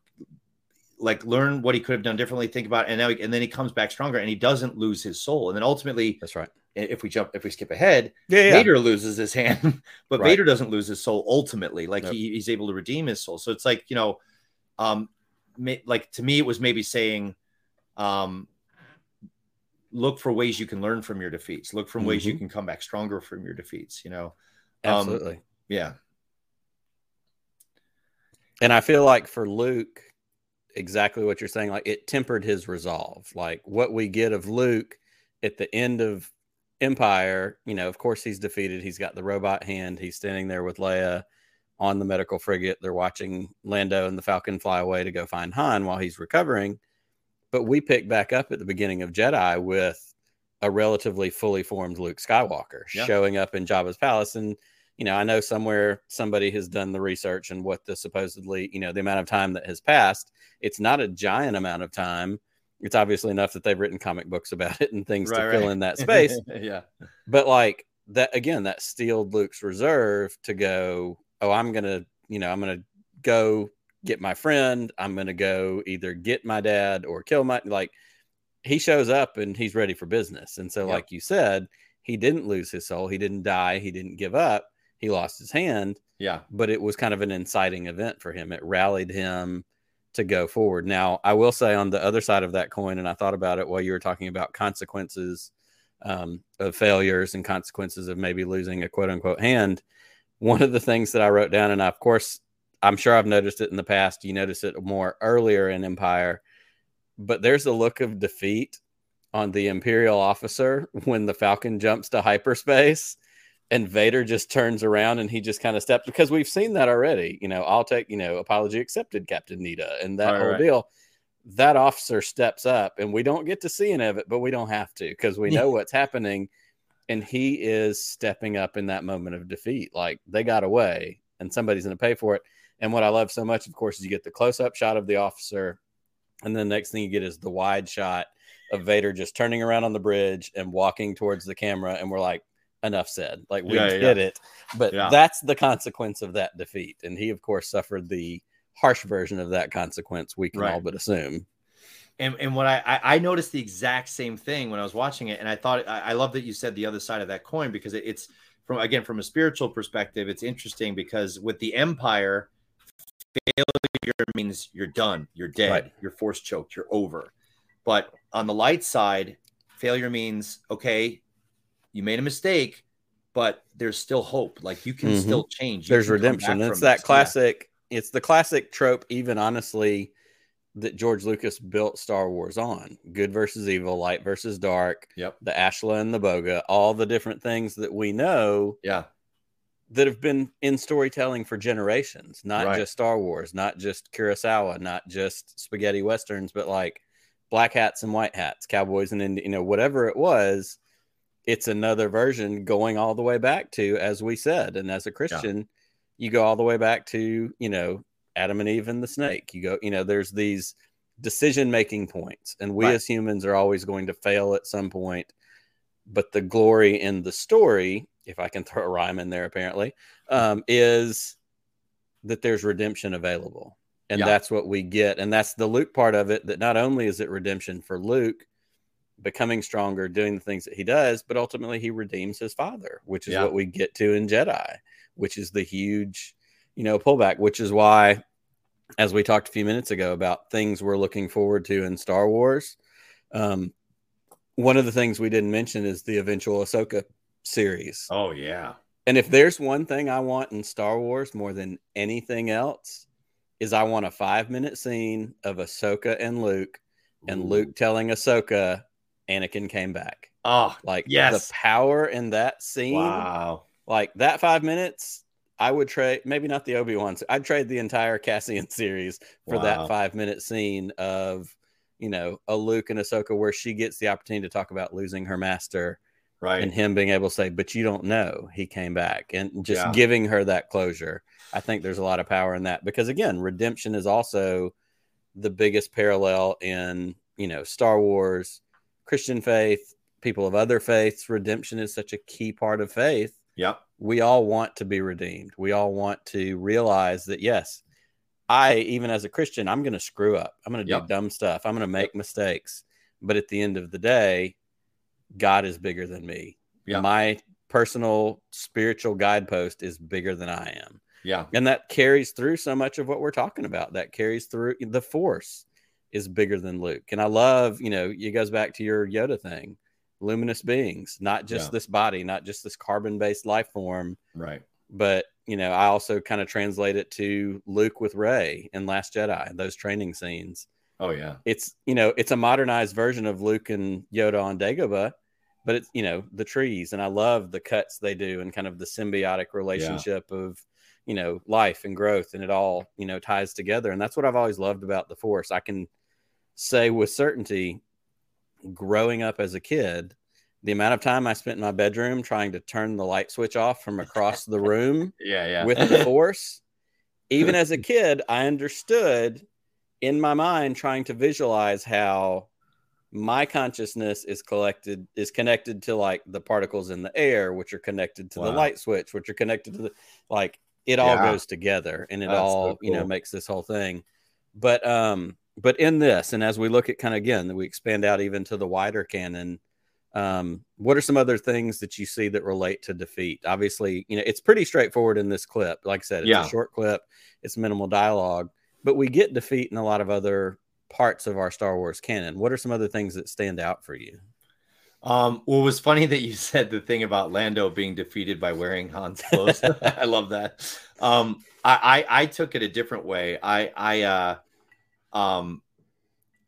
D: like learn what he could have done differently, think about, it, and now he, and then he comes back stronger, and he doesn't lose his soul. And then ultimately,
C: That's right.
D: if we jump, if we skip ahead,
C: Yeah, yeah.
D: Vader loses his hand, but
C: Right.
D: Vader doesn't lose his soul ultimately. Like
C: Nope.
D: he, he's able to redeem his soul. So it's like, you know, um, ma- like to me, it was maybe saying, um, look for ways you can learn from your defeats, look from ways you
C: Mhm.
D: can come back stronger from your defeats, you know? Um,
C: Absolutely.
D: Yeah.
C: And I feel like for Luke, exactly what you're saying, like it tempered his resolve. Like what we get of Luke at the end of Empire, you know, of course he's defeated. He's got the robot hand. He's standing there with Leia on the medical frigate. They're watching Lando and the Falcon fly away to go find Han while he's recovering. But we pick back up at the beginning of Jedi with a relatively fully formed Luke Skywalker
D: Yeah.
C: showing up in Jabba's palace. And you know, I know somewhere somebody has done the research and what the supposedly, you know, the amount of time that has passed. It's not a giant amount of time. It's obviously enough that they've written comic books about it and things to
D: Right,
C: fill in that space.
D: yeah.
C: but like that again, that steeled Luke's reserve to go, oh, I'm gonna, you know, I'm gonna go get my friend. I'm gonna go either get my dad or kill my like he shows up and he's ready for business. And so,
D: Yep.
C: like you said, he didn't lose his soul. He didn't die. He didn't give up. He lost his hand,
D: Yeah.
C: but it was kind of an inciting event for him. It rallied him to go forward. Now, I will say on the other side of that coin, and I thought about it while you were talking about consequences um, of failures and consequences of maybe losing a quote unquote hand. One of the things that I wrote down, and I, of course, I'm sure I've noticed it in the past. You notice it more earlier in Empire, but there's a look of defeat on the Imperial officer when the Falcon jumps to hyperspace and Vader just turns around and he just kind of steps because we've seen that already. You know, I'll take, you know, apology accepted, Captain Needa, and that
D: Right,
C: whole
D: right.
C: deal. That officer steps up and we don't get to see any of it, but we don't have to because we know what's happening. And he is stepping up in that moment of defeat. Like they got away and somebody's going to pay for it. And what I love so much, of course, is you get the close up shot of the officer. And then the next thing you get is the wide shot of Vader just turning around on the bridge and walking towards the camera. And we're like, enough said. Like we
D: Yeah, yeah,
C: get it. But
D: Yeah.
C: that's the consequence of that defeat. And he, of course, suffered the harsh version of that consequence we can
D: Right.
C: all but assume.
D: And and what I, I I noticed the exact same thing when I was watching it, and I thought I, I love that you said the other side of that coin because it, it's from again from a spiritual perspective, it's interesting because with the Empire, failure means you're done, you're dead,
C: Right.
D: you're force choked, you're over. But on the light side, failure means okay, you made a mistake, but there's still hope. Like you can
C: Mhm.
D: still change. You
C: There's redemption. It's that
D: this. Yeah.
C: classic, it's the classic trope, even honestly, that George Lucas built Star Wars on good versus evil, light versus dark,
D: Yep.
C: the Ashla and the Boga, all the different things that we know
D: Yeah.
C: That have been in storytelling for generations, not
D: Right.
C: just Star Wars, not just Kurosawa, not just spaghetti westerns, but like black hats and white hats, cowboys and you know whatever it was. It's another version going all the way back to, as we said, and as a Christian, you go all the way back to you know Adam and Eve and the snake. You go, you know, there's these decision making points, and we
D: Right.
C: as humans are always going to fail at some point. But the glory in the story, if I can throw a rhyme in there, apparently, um, is that there's redemption available. And
D: Yeah.
C: that's what we get. And that's the Luke part of it that not only is it redemption for Luke becoming stronger, doing the things that he does, but ultimately he redeems his father, which is
D: Yeah.
C: what we get to in Jedi, which is the huge, you know, pullback, which is why, as we talked a few minutes ago about things we're looking forward to in Star Wars, um, one of the things we didn't mention is the eventual Ahsoka series.
D: Oh yeah.
C: And if there's one thing I want in Star Wars more than anything else, is I want a five minute scene of Ahsoka and Luke, and
D: Ooh.
C: Luke telling Ahsoka, Anakin came back.
D: Oh
C: Like
D: Yes.
C: the power in that scene,
D: wow.
C: like that five minutes, I would trade maybe not the Obi Wan. I'd trade the entire Cassian series for
D: Wow.
C: that five minute scene of you know a Luke and Ahsoka where she gets the opportunity to talk about losing her master
D: Right.
C: and him being able to say, "But you don't know he came back," and just
D: Yeah.
C: giving her that closure. I think there's a lot of power in that because again, redemption is also the biggest parallel in you know Star Wars, Christian faith, people of other faiths. Redemption is such a key part of faith.
D: yep.
C: We all want to be redeemed. We all want to realize that yes, I even as a Christian, I'm going to screw up. I'm going to
D: Yep.
C: do dumb stuff. I'm going to make mistakes. But at the end of the day, God is bigger than me.
D: Yeah.
C: My personal spiritual guidepost is bigger than I am.
D: Yeah.
C: And that carries through so much of what we're talking about. That carries through the force is bigger than Luke. And I love, you know, it goes back to your Yoda thing luminous beings, not just
D: Yeah.
C: this body, not just this carbon based life form,
D: Right.
C: but, you know, I also kind of translate it to Luke with Rey in Last Jedi, those training scenes
D: Oh yeah.
C: it's you know it's a modernized version of Luke and Yoda on Dagobah, but it's you know the trees, and I love the cuts they do and kind of the symbiotic relationship of you know life and growth, and it all you know ties together, and that's what I've always loved about the Force. I can say with certainty, growing up as a kid, the amount of time I spent in my bedroom trying to turn the light switch off from across the room
D: Yeah. Yeah.
C: with the force even as a kid i understood in my mind trying to visualize how my consciousness is collected is connected to like the particles in the air which are connected to the light switch which are connected to the like it all
D: Yeah.
C: goes together and it
D: That's so
C: all you know makes this whole thing but um but in this and as we look at kind of again we expand out even to the wider canon Um, what are some other things that you see that relate to defeat? Obviously, you know, it's pretty straightforward in this clip. Like I said, it's
D: Yeah.
C: a short clip, it's minimal dialogue, but we get defeat in a lot of other parts of our Star Wars canon. What are some other things that stand out for you?
D: Um, well, it was funny that you said the thing about Lando being defeated by wearing Han's clothes. I love that. Um, I, I I took it a different way. I I uh, um,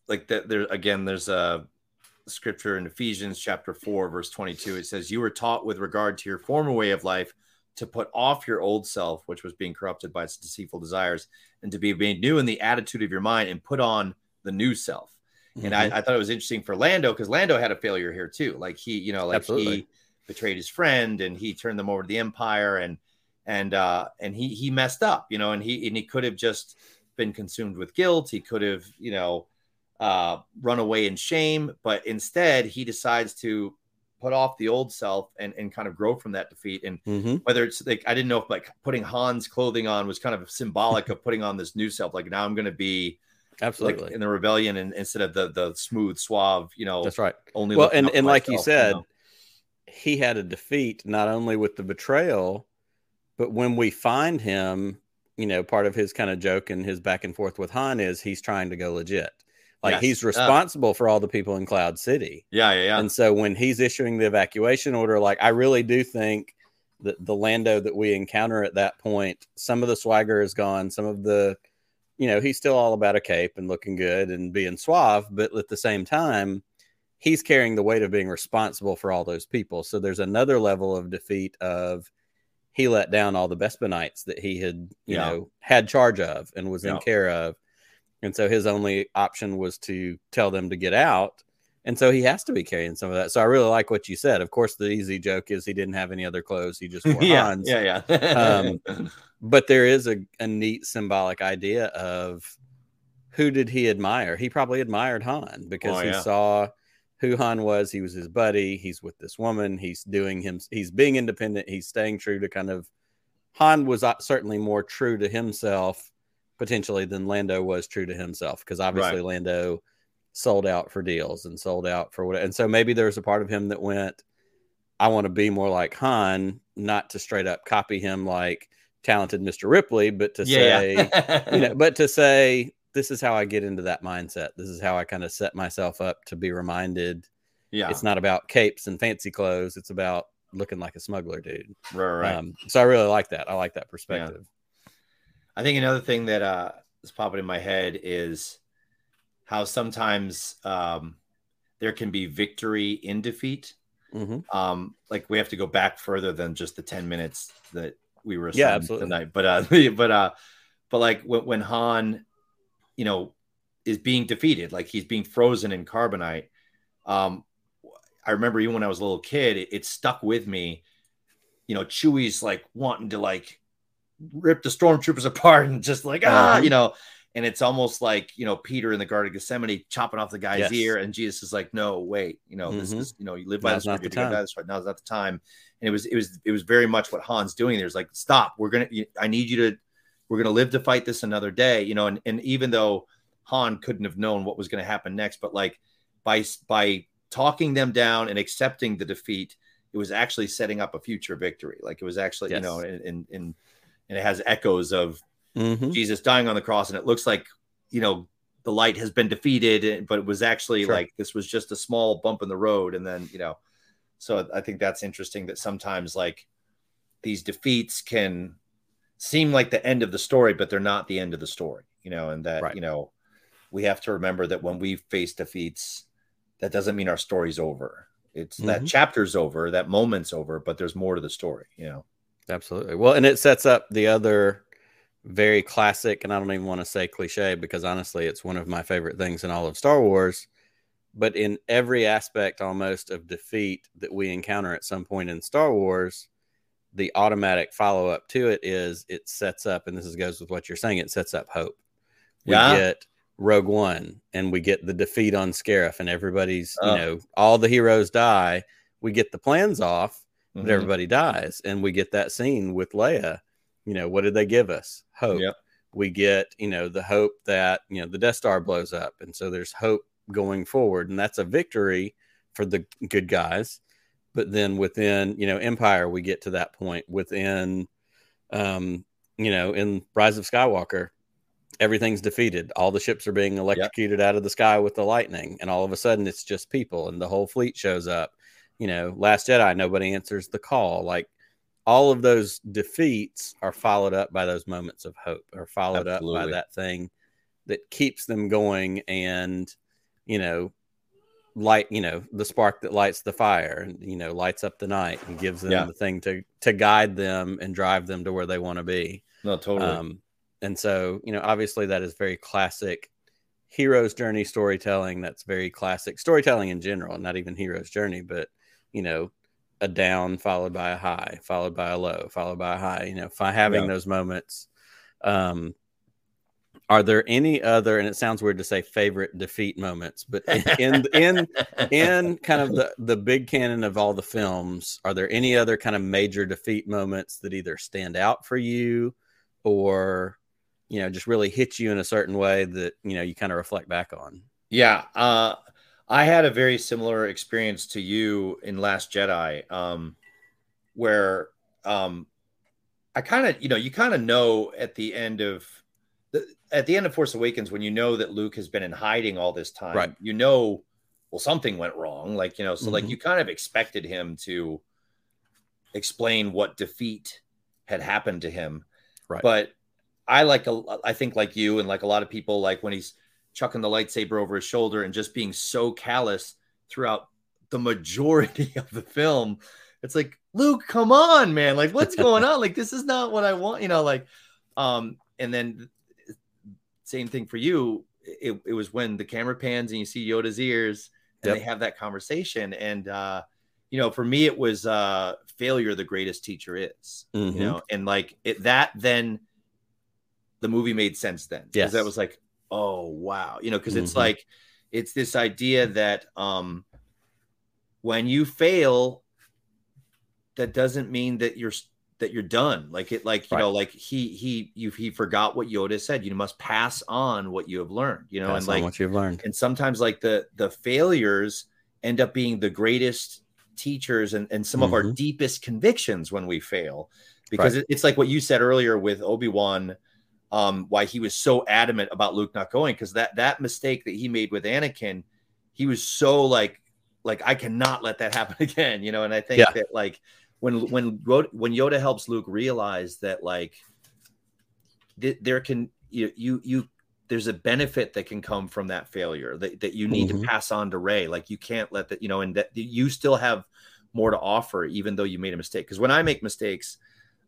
D: like that. There again. There's a scripture in Ephesians chapter four, verse twenty-two. It says, "You were taught with regard to your former way of life to put off your old self, which was being corrupted by its deceitful desires, and to be made new in the attitude of your mind, and put on the new self." And
C: Mhm.
D: I, I thought it was interesting for Lando because Lando had a failure here too. Like he, you know, like
C: Absolutely.
D: he betrayed his friend and he turned them over to the Empire and and uh and he he messed up, you know, and he and he could have just been consumed with guilt. He could have, you know, uh run away in shame, but instead he decides to put off the old self and and kind of grow from that defeat. And
C: Mhm.
D: whether it's like I didn't know if like putting Han's clothing on was kind of symbolic of putting on this new self. Like now I'm gonna be
C: Absolutely.
D: like in the rebellion and instead of the the smooth suave you know
C: That's right.
D: only
C: well and, and like you said
D: know?
C: he had a defeat not only with the betrayal but when we find him you know part of his kind of joke and his back and forth with han is he's trying to go legit like
D: Yes.
C: he's
D: Yeah.
C: responsible for all the people in cloud city
D: yeah yeah yeah
C: and so when he's issuing the evacuation order like i really do think that the lando that we encounter at that point some of the swagger is gone some of the you know he's still all about a cape and looking good and being suave but at the same time he's carrying the weight of being responsible for all those people so there's another level of defeat of he let down all the Bespinites that he had you
D: Yeah.
C: know had charge of and was in care of and so his only option was to tell them to get out and so he has to be carrying some of that. So I really like what you said. Of course, the easy joke is he didn't have any other clothes. He just wore
D: yeah,
C: Hans.
D: yeah yeah
C: Um, But there is a, a neat symbolic idea of who did he admire? He probably admired Han because
D: Oh,
C: he
D: yeah.
C: saw who Han was. He was his buddy. He's with this woman. He's doing him. He's being independent. He's staying true to kind of. Han was uh, certainly more true to himself potentially than Lando was true to himself because obviously
D: Right.
C: Lando sold out for deals and sold out for what and so maybe there's a part of him that went I want to be more like Han not to straight up copy him like talented Mr. Ripley but to say you know but to say this is how I get into that mindset. This is how I kind of set myself up to be reminded
D: yeah.
C: it's not about capes and fancy clothes it's about looking like a smuggler dude.
D: Right right
C: um, so I really like that. I like that perspective
D: I think another thing that uh is popping in my head is how sometimes um there can be victory in defeat
C: Mhm.
D: um like we have to go back further than just the 10 minutes that we were
C: Yeah, absolutely.
D: tonight but uh but uh but like when, when han you know is being defeated like he's being frozen in carbonite um i remember even when i was a little kid it, it stuck with me you know chewie's like wanting to like rip the stormtroopers apart and just like ah
C: Uh-huh.
D: you know and it's almost like you know Peter in the Garden of Gethsemane chopping off the guy's
C: Yes.
D: ear, and Jesus is like, "No, wait, you know this
C: Mhm.
D: is you know you live by
C: Now's
D: the
C: not
D: sword,
C: the
D: you're gonna
C: time.
D: die this way. Now's not the time." And it was it was it was very much what Han's doing. There's like, "Stop, we're gonna I need you to we're gonna live to fight this another day," you know. And and even though Han couldn't have known what was going to happen next, but like by by talking them down and accepting the defeat, it was actually setting up a future victory. Like it was actually you know in in, in and it has echoes of
C: Mhm.
D: Jesus dying on the cross, and it looks like you know the light has been defeated, but it was actually
C: Sure.
D: like this was just a small bump in the road, and then you know, so I think that's interesting that sometimes like these defeats can seem like the end of the story, but they're not the end of the story, you know, and that
C: Right.
D: you know we have to remember that when we face defeats, that doesn't mean our story's over. It's that
C: Mhm.
D: chapter's over, that moment's over, but there's more to the story, you know.
C: Absolutely. Well, and it sets up the other very classic, and I don't even want to say cliche because honestly, it's one of my favorite things in all of Star Wars. But in every aspect almost of defeat that we encounter at some point in Star Wars, the automatic follow up to it is it sets up, and this is, goes with what you're saying, it sets up hope. We
D: Yeah.
C: get Rogue One and we get the defeat on Scarif, and everybody's,
D: Oh.
C: you know, all the heroes die. We get the plans off, but
D: Mhm.
C: everybody dies and we get that scene with leia you know what did they give us hope
D: Yep.
C: we get you know the hope that you know the death star blows up and so there's hope going forward and that's a victory for the good guys. But then within, you know, Empire, we get to that point within, um, you know, in Rise of Skywalker, everything's defeated. All the ships are being electrocuted yep. out of the sky with the lightning, and all of a sudden it's just people, and the whole fleet shows up. You know, Last Jedi, nobody answers the call. Like all of those defeats are followed up by those moments of hope, or followed Absolutely. up by that thing that keeps them going, and you know, light. You know, the spark that lights the fire, and you know, lights up the night and gives them yeah. the thing to to guide them and drive them to where they want to be.
D: No, totally. Um,
C: and so, you know, obviously that is very classic hero's journey storytelling. That's very classic storytelling in general, not even hero's journey, but, you know, a down followed by a high, followed by a low, followed by a high, you know, by having yeah. those moments. Um, are there any other and it sounds weird to say favorite defeat moments but in in in kind of the the big canon of all the films are there any other kind of major defeat moments that either stand out for you or you know just really hit you in a certain way that you know you kind of reflect back on
D: yeah uh i had a very similar experience to you in last jedi um where um i kind of you know you kind of know at the end of the, at the end of force awakens when you know that luke has been in hiding all this time
C: right.
D: you know well something went wrong like you know so mm-hmm. like you kind of expected him to explain what defeat had happened to him
C: right
D: but I like a, I think like you and like a lot of people like when he's chucking the lightsaber over his shoulder and just being so callous throughout the majority of the film. It's like, Luke, come on, man. Like, what's going on? Like, this is not what I want, you know, like, um, and then same thing for you. It, it was when the camera pans and you see Yoda's ears and yep. they have that conversation. And, uh, you know, for me, it was uh, failure, the greatest teacher is, mm-hmm. you know, and like it, that then the movie made sense then.
C: Yes.
D: That was like, oh wow. You know, because mm-hmm. it's like it's this idea that um when you fail, that doesn't mean that you're that you're done. Like it, like you right. know, like he he you he forgot what Yoda said. You must pass on what you have learned. You know,
C: pass
D: and like
C: what you've learned.
D: And sometimes like the the failures end up being the greatest teachers and, and some mm-hmm. of our mm-hmm. deepest convictions when we fail because right. it, it's like what you said earlier with obi-wan um, why he was so adamant about Luke not going because that that mistake that he made with Anakin, he was so like like I cannot let that happen again, you know. And I think yeah. that like when when when Yoda helps Luke realize that like th- there can you you you there's a benefit that can come from that failure that, that you need mm-hmm. to pass on to Rey. Like you can't let that, you know, and that you still have more to offer, even though you made a mistake. Because when I make mistakes,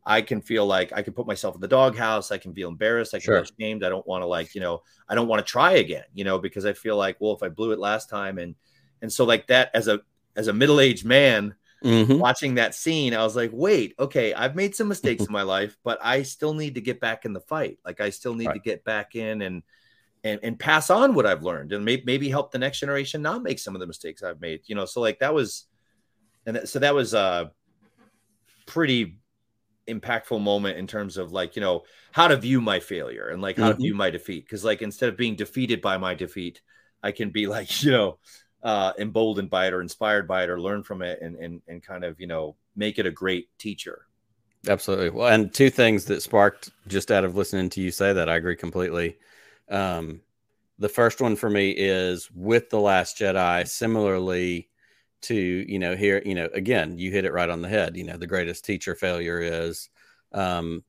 D: I can feel like I can put myself in the doghouse. I can feel embarrassed. I can sure. feel ashamed. I don't want to like, you know, I don't want to try again, you know, because I feel like, well, if I blew it last time and, and so like that as a, as a middle-aged man mm-hmm. watching that scene, I was like, wait, okay, I've made some mistakes in my life, but I still need to get back in the fight. Like I still need right. to get back in and, and, and pass on what I've learned and maybe, maybe help the next generation not make some of the mistakes I've made, you know? So like that was, and that, so that was, uh, pretty impactful moment in terms of like you know how to view my failure and like how mm-hmm. to view my defeat. Because like instead of being defeated by my defeat i can be like you know uh emboldened by it or inspired by it or learn from it and and, and kind of you know make it a great teacher.
C: Absolutely. Well and two things that sparked just out of listening to you say that i agree completely. Um the first one for me is with the last jedi similarly to you know here you know again you hit it right on the head you know the greatest teacher failure is um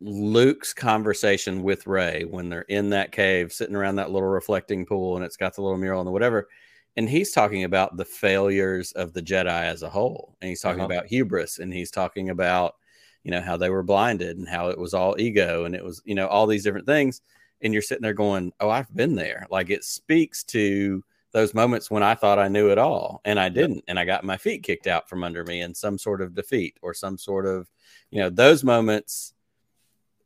C: luke's conversation with rey when they're in that cave sitting around that little reflecting pool and it's got the little mural and the whatever and he's talking about the failures of the jedi as a whole and he's talking uh-huh. about hubris and he's talking about you know how they were blinded and how it was all ego and it was you know all these different things and you're sitting there going oh i've been there like it speaks to those moments when I thought I knew it all and I didn't, yep. and I got my feet kicked out from under me in some sort of defeat or some sort of, you know, those moments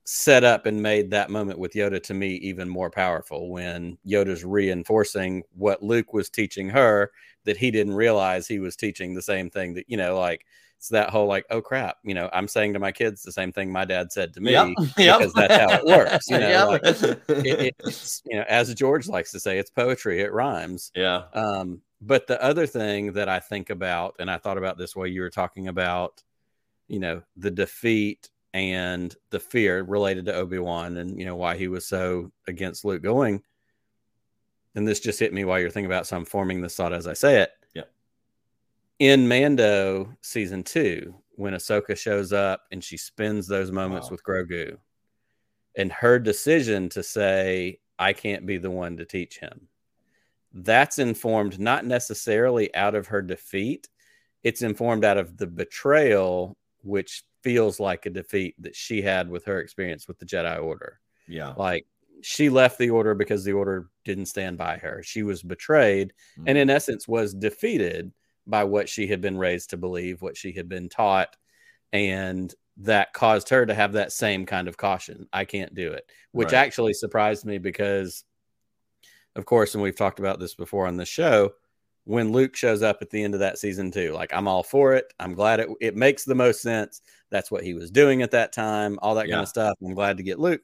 C: set up and made that moment with Yoda to me even more powerful when Yoda's reinforcing what Luke was teaching her that he didn't realize he was teaching the same thing that, you know, like, it's that whole like, oh crap, you know, I'm saying to my kids the same thing my dad said to me yep. because that's how it works. You know, yep. like, it, it's you know, as George likes to say, it's poetry, it rhymes.
D: Yeah.
C: Um, but the other thing that I think about, and I thought about this while you were talking about, you know, the defeat and the fear related to Obi Wan, and you know why he was so against Luke going. And this just hit me while you're thinking about, so I'm forming this thought as I say it. In Mando season two, when Ahsoka shows up and she spends those moments
D: Wow.
C: with Grogu, and her decision to say, "I can't be the one to teach him." that's informed not necessarily out of her defeat it's informed out of the betrayal which feels like a defeat that she had with her experience with the jedi order
D: Yeah.
C: like she left the order because the order didn't stand by her she was betrayed and
D: Mhm.
C: in essence was defeated by what she had been raised to believe what she had been taught and that caused her to have that same kind of caution i can't do it which
D: Right.
C: actually surprised me because of course and we've talked about this before on the show when luke shows up at the end of that season too like i'm all for it. I'm glad it, it makes the most sense. That's what he was doing at that time all that kind of stuff. I'm glad to get luke.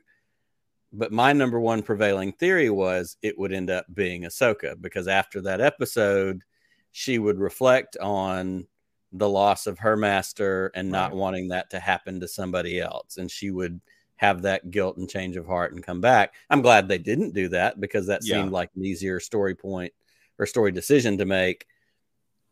C: But my number one prevailing theory was it would end up being Ahsoka because after that episode, she would reflect on the loss of her master and not
D: Right.
C: wanting that to happen to somebody else. And she would have that guilt and change of heart and come back. I'm glad they didn't do that because that
D: Yeah.
C: seemed like an easier story point or story decision to make.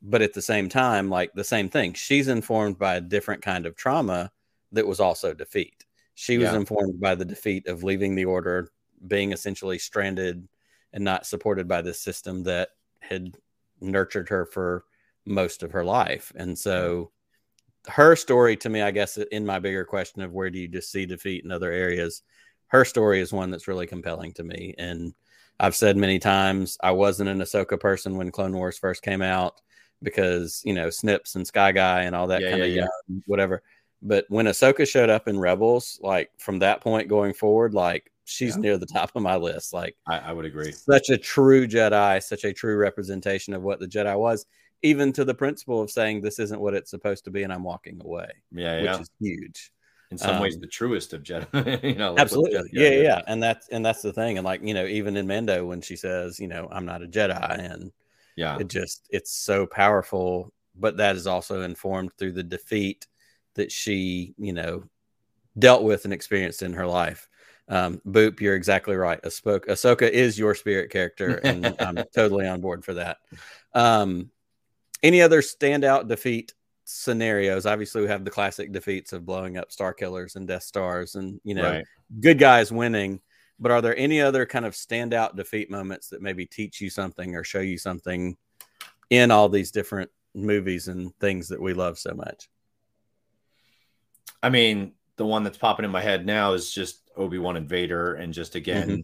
C: But at the same time, like the same thing, she's informed by a different kind of trauma that was also defeat. She was
D: Yeah.
C: informed by the defeat of leaving the order, being essentially stranded and not supported by this system that had nurtured her for most of her life. And so her story to me, I guess, in my bigger question of where do you just see defeat in other areas, her story is one that's really compelling to me. And I've said many times I wasn't an Ahsoka person when Clone Wars first came out because, you know, Snips and Sky Guy and all that
D: Yeah,
C: kind of
D: yeah, yeah.
C: young, whatever. But when Ahsoka showed up in Rebels, like from that point going forward, like she's
D: Yeah.
C: near the top of my list. Like
D: I, I would agree.
C: such a true Jedi, such a true representation of what the Jedi was, even to the principle of saying this isn't what it's supposed to be, and I'm walking away,
D: Yeah,
C: which
D: yeah.
C: is huge.
D: In some ways,
C: um,
D: the truest of Jedi. you know,
C: Absolutely,
D: Jedi
C: yeah, yeah, and that's and that's the thing, and like you know, even in Mando when she says, you know, I'm not a Jedi, and
D: yeah,
C: it just it's so powerful, but that is also informed through the defeat that she, you know, dealt with and experienced in her life. Um, Boop, you're exactly right. Ahsoka, Ahsoka is your spirit character, and I'm totally on board for that. Um, any other standout defeat scenarios? Obviously, we have the classic defeats of blowing up Star Killers and Death Stars, and you know,
D: right.
C: good guys winning. But are there any other kind of standout defeat moments that maybe teach you something or show you something in all these different movies and things that we love so much?
D: I mean, the one that's popping in my head now is just Obi Wan and Vader, and just again
C: Mm-hmm.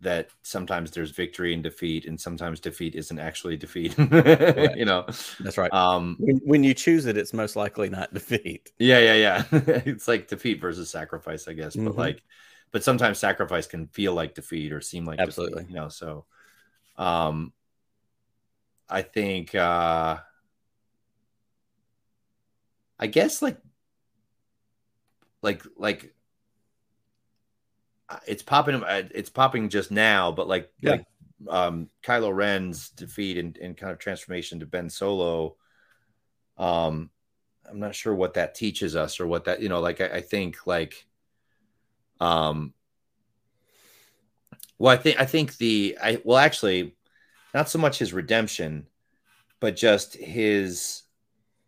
D: that sometimes there's victory and defeat, and sometimes defeat isn't actually defeat. you know,
C: That's right.
D: um,
C: when, when you choose it, it's most likely not defeat.
D: yeah, yeah, yeah. it's like defeat versus sacrifice, I guess. But
C: Mhm.
D: like, but sometimes sacrifice can feel like defeat or seem like defeat,
C: Absolutely.
D: you know. So, um, I think, uh, I guess like, like, like, it's popping. uh, It's popping just now, but like,
C: Yeah.
D: like, um, Kylo Ren's defeat and, and kind of transformation to Ben Solo. Um, I'm not sure what that teaches us or what that you know. Like, I, I think like, um, well, I think I think the I well actually, not so much his redemption, but just his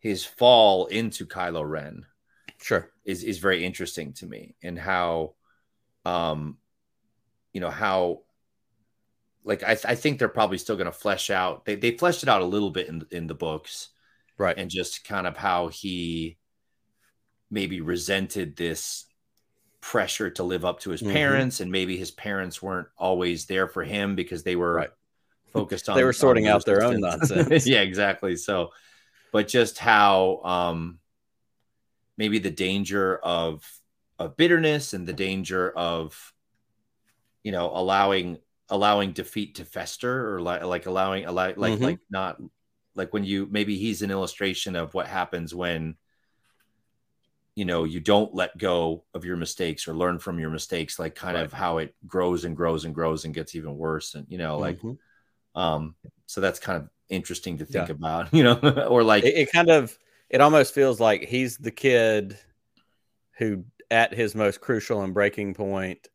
D: his fall into Kylo Ren
C: Sure.
D: is is very interesting to me and how um you know how like I, I think they're probably still going to flesh out they, they fleshed it out a little bit in in the books
C: Right.
D: and just kind of how he maybe resented this pressure to live up to his
C: Mhm.
D: parents and maybe his parents weren't always there for him because they were
C: Right.
D: focused on
C: They were sorting out their own nonsense.
D: yeah exactly so but just how um maybe the danger of of bitterness and the danger of you know allowing allowing defeat to fester or like like allowing allow, like
C: Mhm.
D: like not like when you maybe he's an illustration of what happens when you know you don't let go of your mistakes or learn from your mistakes like kind of how it grows and grows and grows and gets even worse and you know like
C: Mhm.
D: um so that's kind of interesting to think
C: Yeah.
D: about, you know, or like
C: it, it kind of it almost feels like he's the kid who at his most crucial and breaking point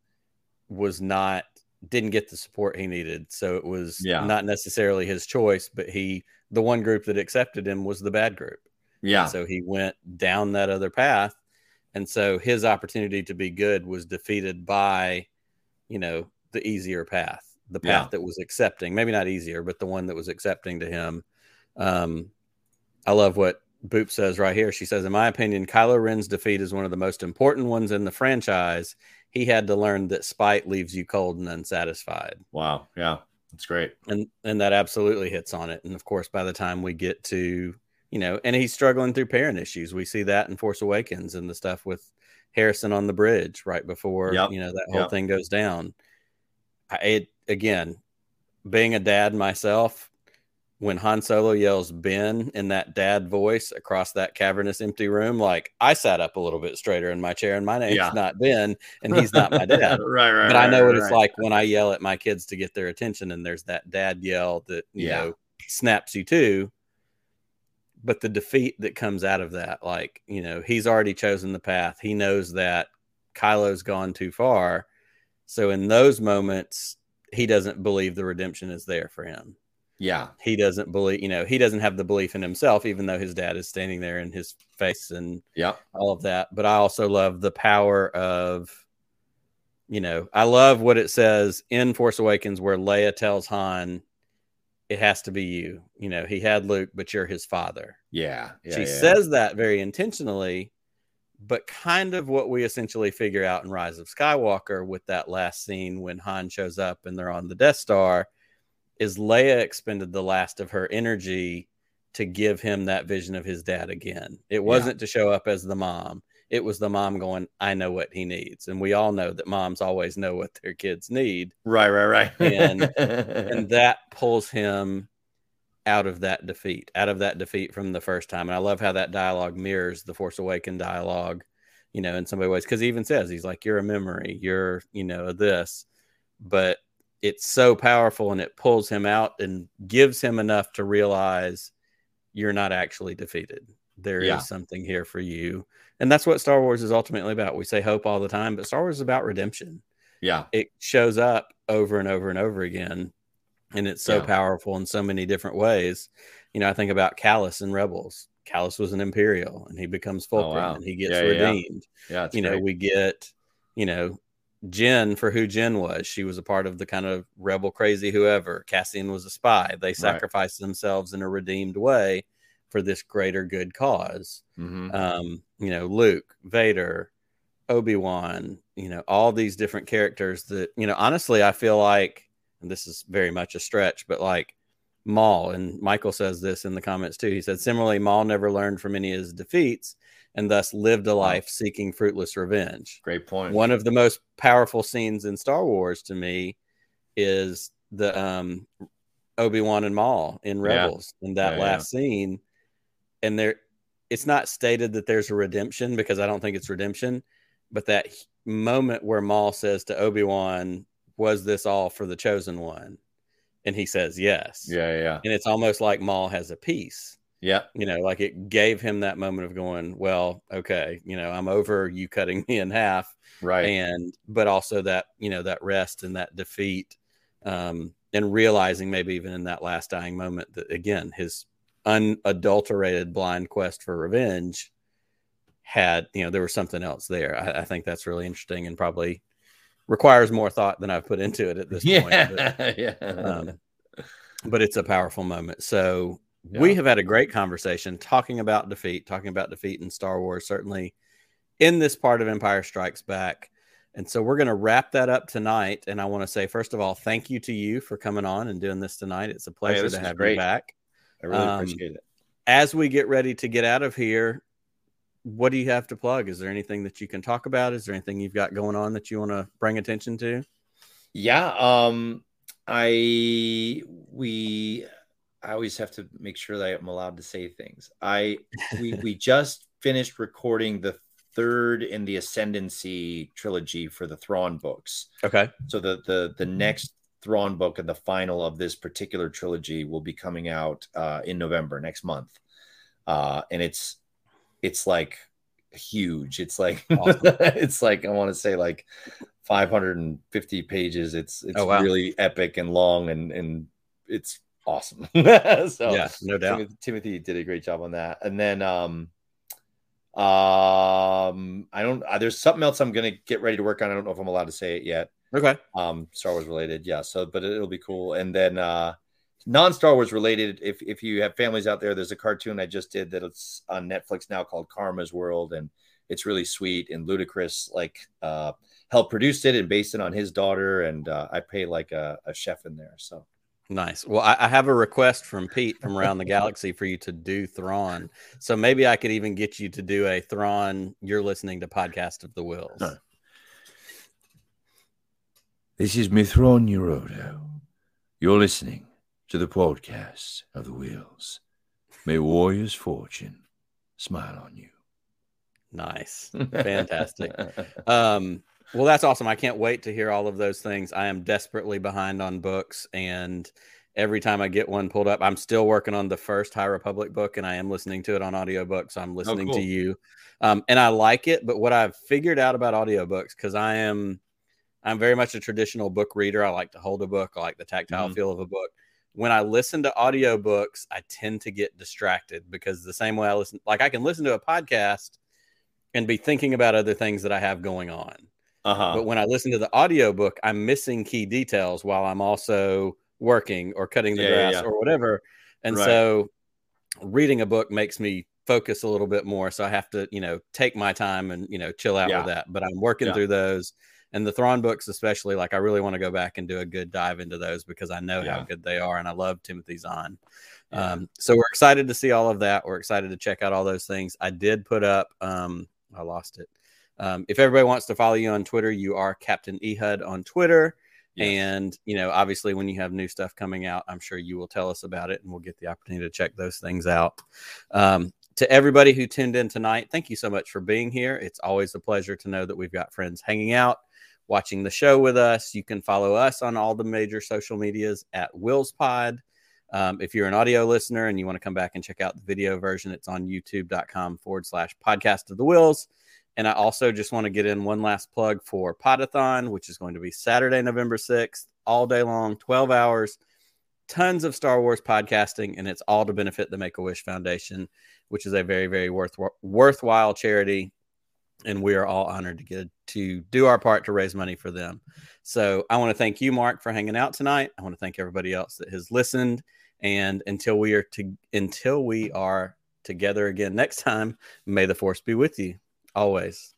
C: was not didn't get the support he needed. So it was
D: Yeah.
C: not necessarily his choice but he the one group that accepted him was the bad group.
D: Yeah,
C: so he went down that other path. And so his opportunity to be good was defeated by you know the easier path the path
D: Yeah.
C: that was accepting maybe not easier but the one that was accepting to him. Um i love what boop says right here she says in my opinion kylo ren's defeat is one of the most important ones in the franchise he had to learn that spite leaves you cold and unsatisfied
D: wow, yeah, that's great.
C: and and that absolutely hits on it and of course by the time we get to you know and he's struggling through parent issues we see that in force awakens and the stuff with harrison on the bridge right before
D: Yep.
C: you know that whole
D: Yep.
C: thing goes down I, it again being a dad myself when han solo yells ben in that dad voice across that cavernous empty room like i sat up a little bit straighter in my chair and my name's
D: Yeah.
C: not ben and he's not my dad
D: right, right.
C: but I know
D: right,
C: what it's like when I yell at my kids to get their attention, and there's that dad yell that you
D: Yeah.
C: know snaps you too. But the defeat that comes out of that, like you know, he's already chosen the path. He knows that Kylo's gone too far, so in those moments, he doesn't believe the redemption is there for him.
D: Yeah,
C: He doesn't believe, you know, he doesn't have the belief in himself, even though his dad is standing there in his face and
D: yeah,
C: all of that. But I also love the power of, you know, I love what it says in Force Awakens where Leia tells Han, it has to be you. You know, he had Luke, but you're his father.
D: yeah. yeah
C: she
D: yeah.
C: says that very intentionally, but kind of what we essentially figure out in Rise of Skywalker with that last scene when Han shows up and they're on the Death Star is Leia expended the last of her energy to give him that vision of his dad again. It wasn't to show up as the mom. It was the mom going, I know what he needs. And we all know that moms always know what their kids need.
D: right, right, right.
C: And- And that pulls him out of that defeat, out of that defeat from the first time. And I love how that dialogue mirrors the Force Awaken dialogue, you know, in some ways, because he even says, he's like, You're a memory, you're, you know, this. But it's so powerful and it pulls him out and gives him enough to realize you're not actually defeated. There is
D: Yeah.
C: something here for you. And that's what Star Wars is ultimately about. We say hope all the time, but Star Wars is about redemption
D: yeah,
C: it shows up over and over and over again and it's so
D: Yeah.
C: powerful in so many different ways you know i think about Kallus and rebels Kallus was an imperial and he becomes oh, fulcrum
D: Oh, wow.
C: and he gets
D: Yeah,
C: redeemed
D: yeah.
C: You know we get you know Jyn for who Jyn was. She was a part of the kind of rebel crazy whoever. Cassian was a spy. They sacrificed themselves in a redeemed way for this greater good cause.
D: Mhm.
C: um, you know, Luke, Vader, Obi Wan, you know, all these different characters that, you know, honestly, I feel like, and this is very much a stretch, but like Maul, and Michael says this in the comments too. He said, similarly, Maul never learned from any of his defeats and thus lived a life seeking fruitless revenge.
D: Great point.
C: One of the most powerful scenes in Star Wars to me is the um, Obi Wan and Maul in
D: Yeah.
C: Rebels in that
D: Yeah, yeah.
C: last scene, and there, it's not stated that there's a redemption because I don't think it's redemption, but that moment where Maul says to Obi Wan, "Was this all for the chosen one?" and he says yes,
D: Yeah, yeah, yeah.
C: and it's almost like Maul has a peace
D: Yeah,
C: you know like it gave him that moment of going well okay you know i'm over you cutting me in half
D: right.
C: and but also that you know that rest and that defeat um and realizing maybe even in that last dying moment that again his unadulterated blind quest for revenge had you know there was something else there i, I think that's really interesting and probably requires more thought than i've put into it at this point but,
D: yeah, yeah.
C: um, but it's a powerful moment. So we have had a great conversation talking about defeat, talking about defeat in Star Wars, certainly in this part of Empire Strikes Back. And so we're going to wrap that up tonight. And I want to say, first of all, thank you to you for coming on and doing this tonight. It's a pleasure
D: Oh, this
C: to have you back.
D: I really
C: um,
D: appreciate it.
C: As we get ready to get out of here, what do you have to plug? Is there anything that you can talk about? Is there anything you've got going on that you want to bring attention to?
D: Yeah. Um, I we I always have to make sure that I'm allowed to say things. I we we just finished recording the third in the Ascendancy trilogy for the Thrawn books.
C: Okay.
D: So the the the next Thrawn book and the final of this particular trilogy will be coming out uh, in November next month, uh, and it's it's like huge. It's like awesome. it's like I want to say like 550 pages. It's it's oh, wow. really epic and long and and it's awesome.
C: so yeah, no doubt.
D: Timothy, Timothy, did a great job on that. And then um um I don't uh, there's something else I'm gonna get ready to work on. I don't know if I'm allowed to say it yet.
C: Okay.
D: Um Star Wars related. Yeah. So but it'll be cool. And then uh non-Star Wars related, if if you have families out there, there's a cartoon I just did that it's on Netflix now called Karma's World, and it's really sweet and Ludacris like uh helped produced it and based it on his daughter, and uh, I pay like a, a chef in there. So
C: Nice. Well, I, I, have a request from Pete from around the galaxy for you to do Thrawn. So maybe I could even get you to do a Thrawn. You're listening to podcast of the Whills.
E: This is Mitth'raw'nuruodo. You're listening to the podcast of the Whills. May warrior's fortune smile on you.
C: Nice. Fantastic. um, well, that's awesome. I can't wait to hear all of those things. I am desperately behind on books, and every time I get one pulled up, I'm still working on the first High Republic book, and I am listening to it on audiobook. So I'm oh, listening oh, cool. to you, um, and I like it. But what I've figured out about audiobooks, because I am, I'm very much a traditional book reader. I like to hold a book. I like the tactile mm-hmm. feel of a book. When I listen to audiobooks, I tend to get distracted because the same way I listen, like I can listen to a podcast and be thinking about other things that I have going on. Uh-huh. But when I listen to the audiobook, I'm missing key details while I'm also working or cutting the yeah, grass yeah, yeah. or whatever. And right. so reading a book makes me focus a little bit more. So I have to, you know, take my time and, you know, chill out with that. But I'm working through those. And the Thrawn books, especially, like I really want to go back and do a good dive into those because I know how good they are. And I love Timothy Zahn. Um, so we're excited to see all of that. We're excited to check out all those things. I did put up, um, I lost it. Um, if everybody wants to follow you on Twitter, you are Captain Ehud on Twitter. Yes. And, you know, obviously, when you have new stuff coming out, I'm sure you will tell us about it and we'll get the opportunity to check those things out. Um, to everybody who tuned in tonight, thank you so much for being here. It's always a pleasure to know that we've got friends hanging out, watching the show with us. You can follow us on all the major social medias at WhillsPod. Um, if you're an audio listener and you want to come back and check out the video version, it's on youtube.com forward slash podcast of the Whills. And I also just want to get in one last plug for Podathon, which is going to be Saturday, November 6th, all day long, 12 hours, tons of Star Wars podcasting, and it's all to benefit the Make a Wish Foundation, which is a very, very worth, worthwhile charity. And we are all honored to get to do our part to raise money for them. So I want to thank you, Marc, for hanging out tonight. I want to thank everybody else that has listened. And until we are to until we are together again next time, may the force be with you always.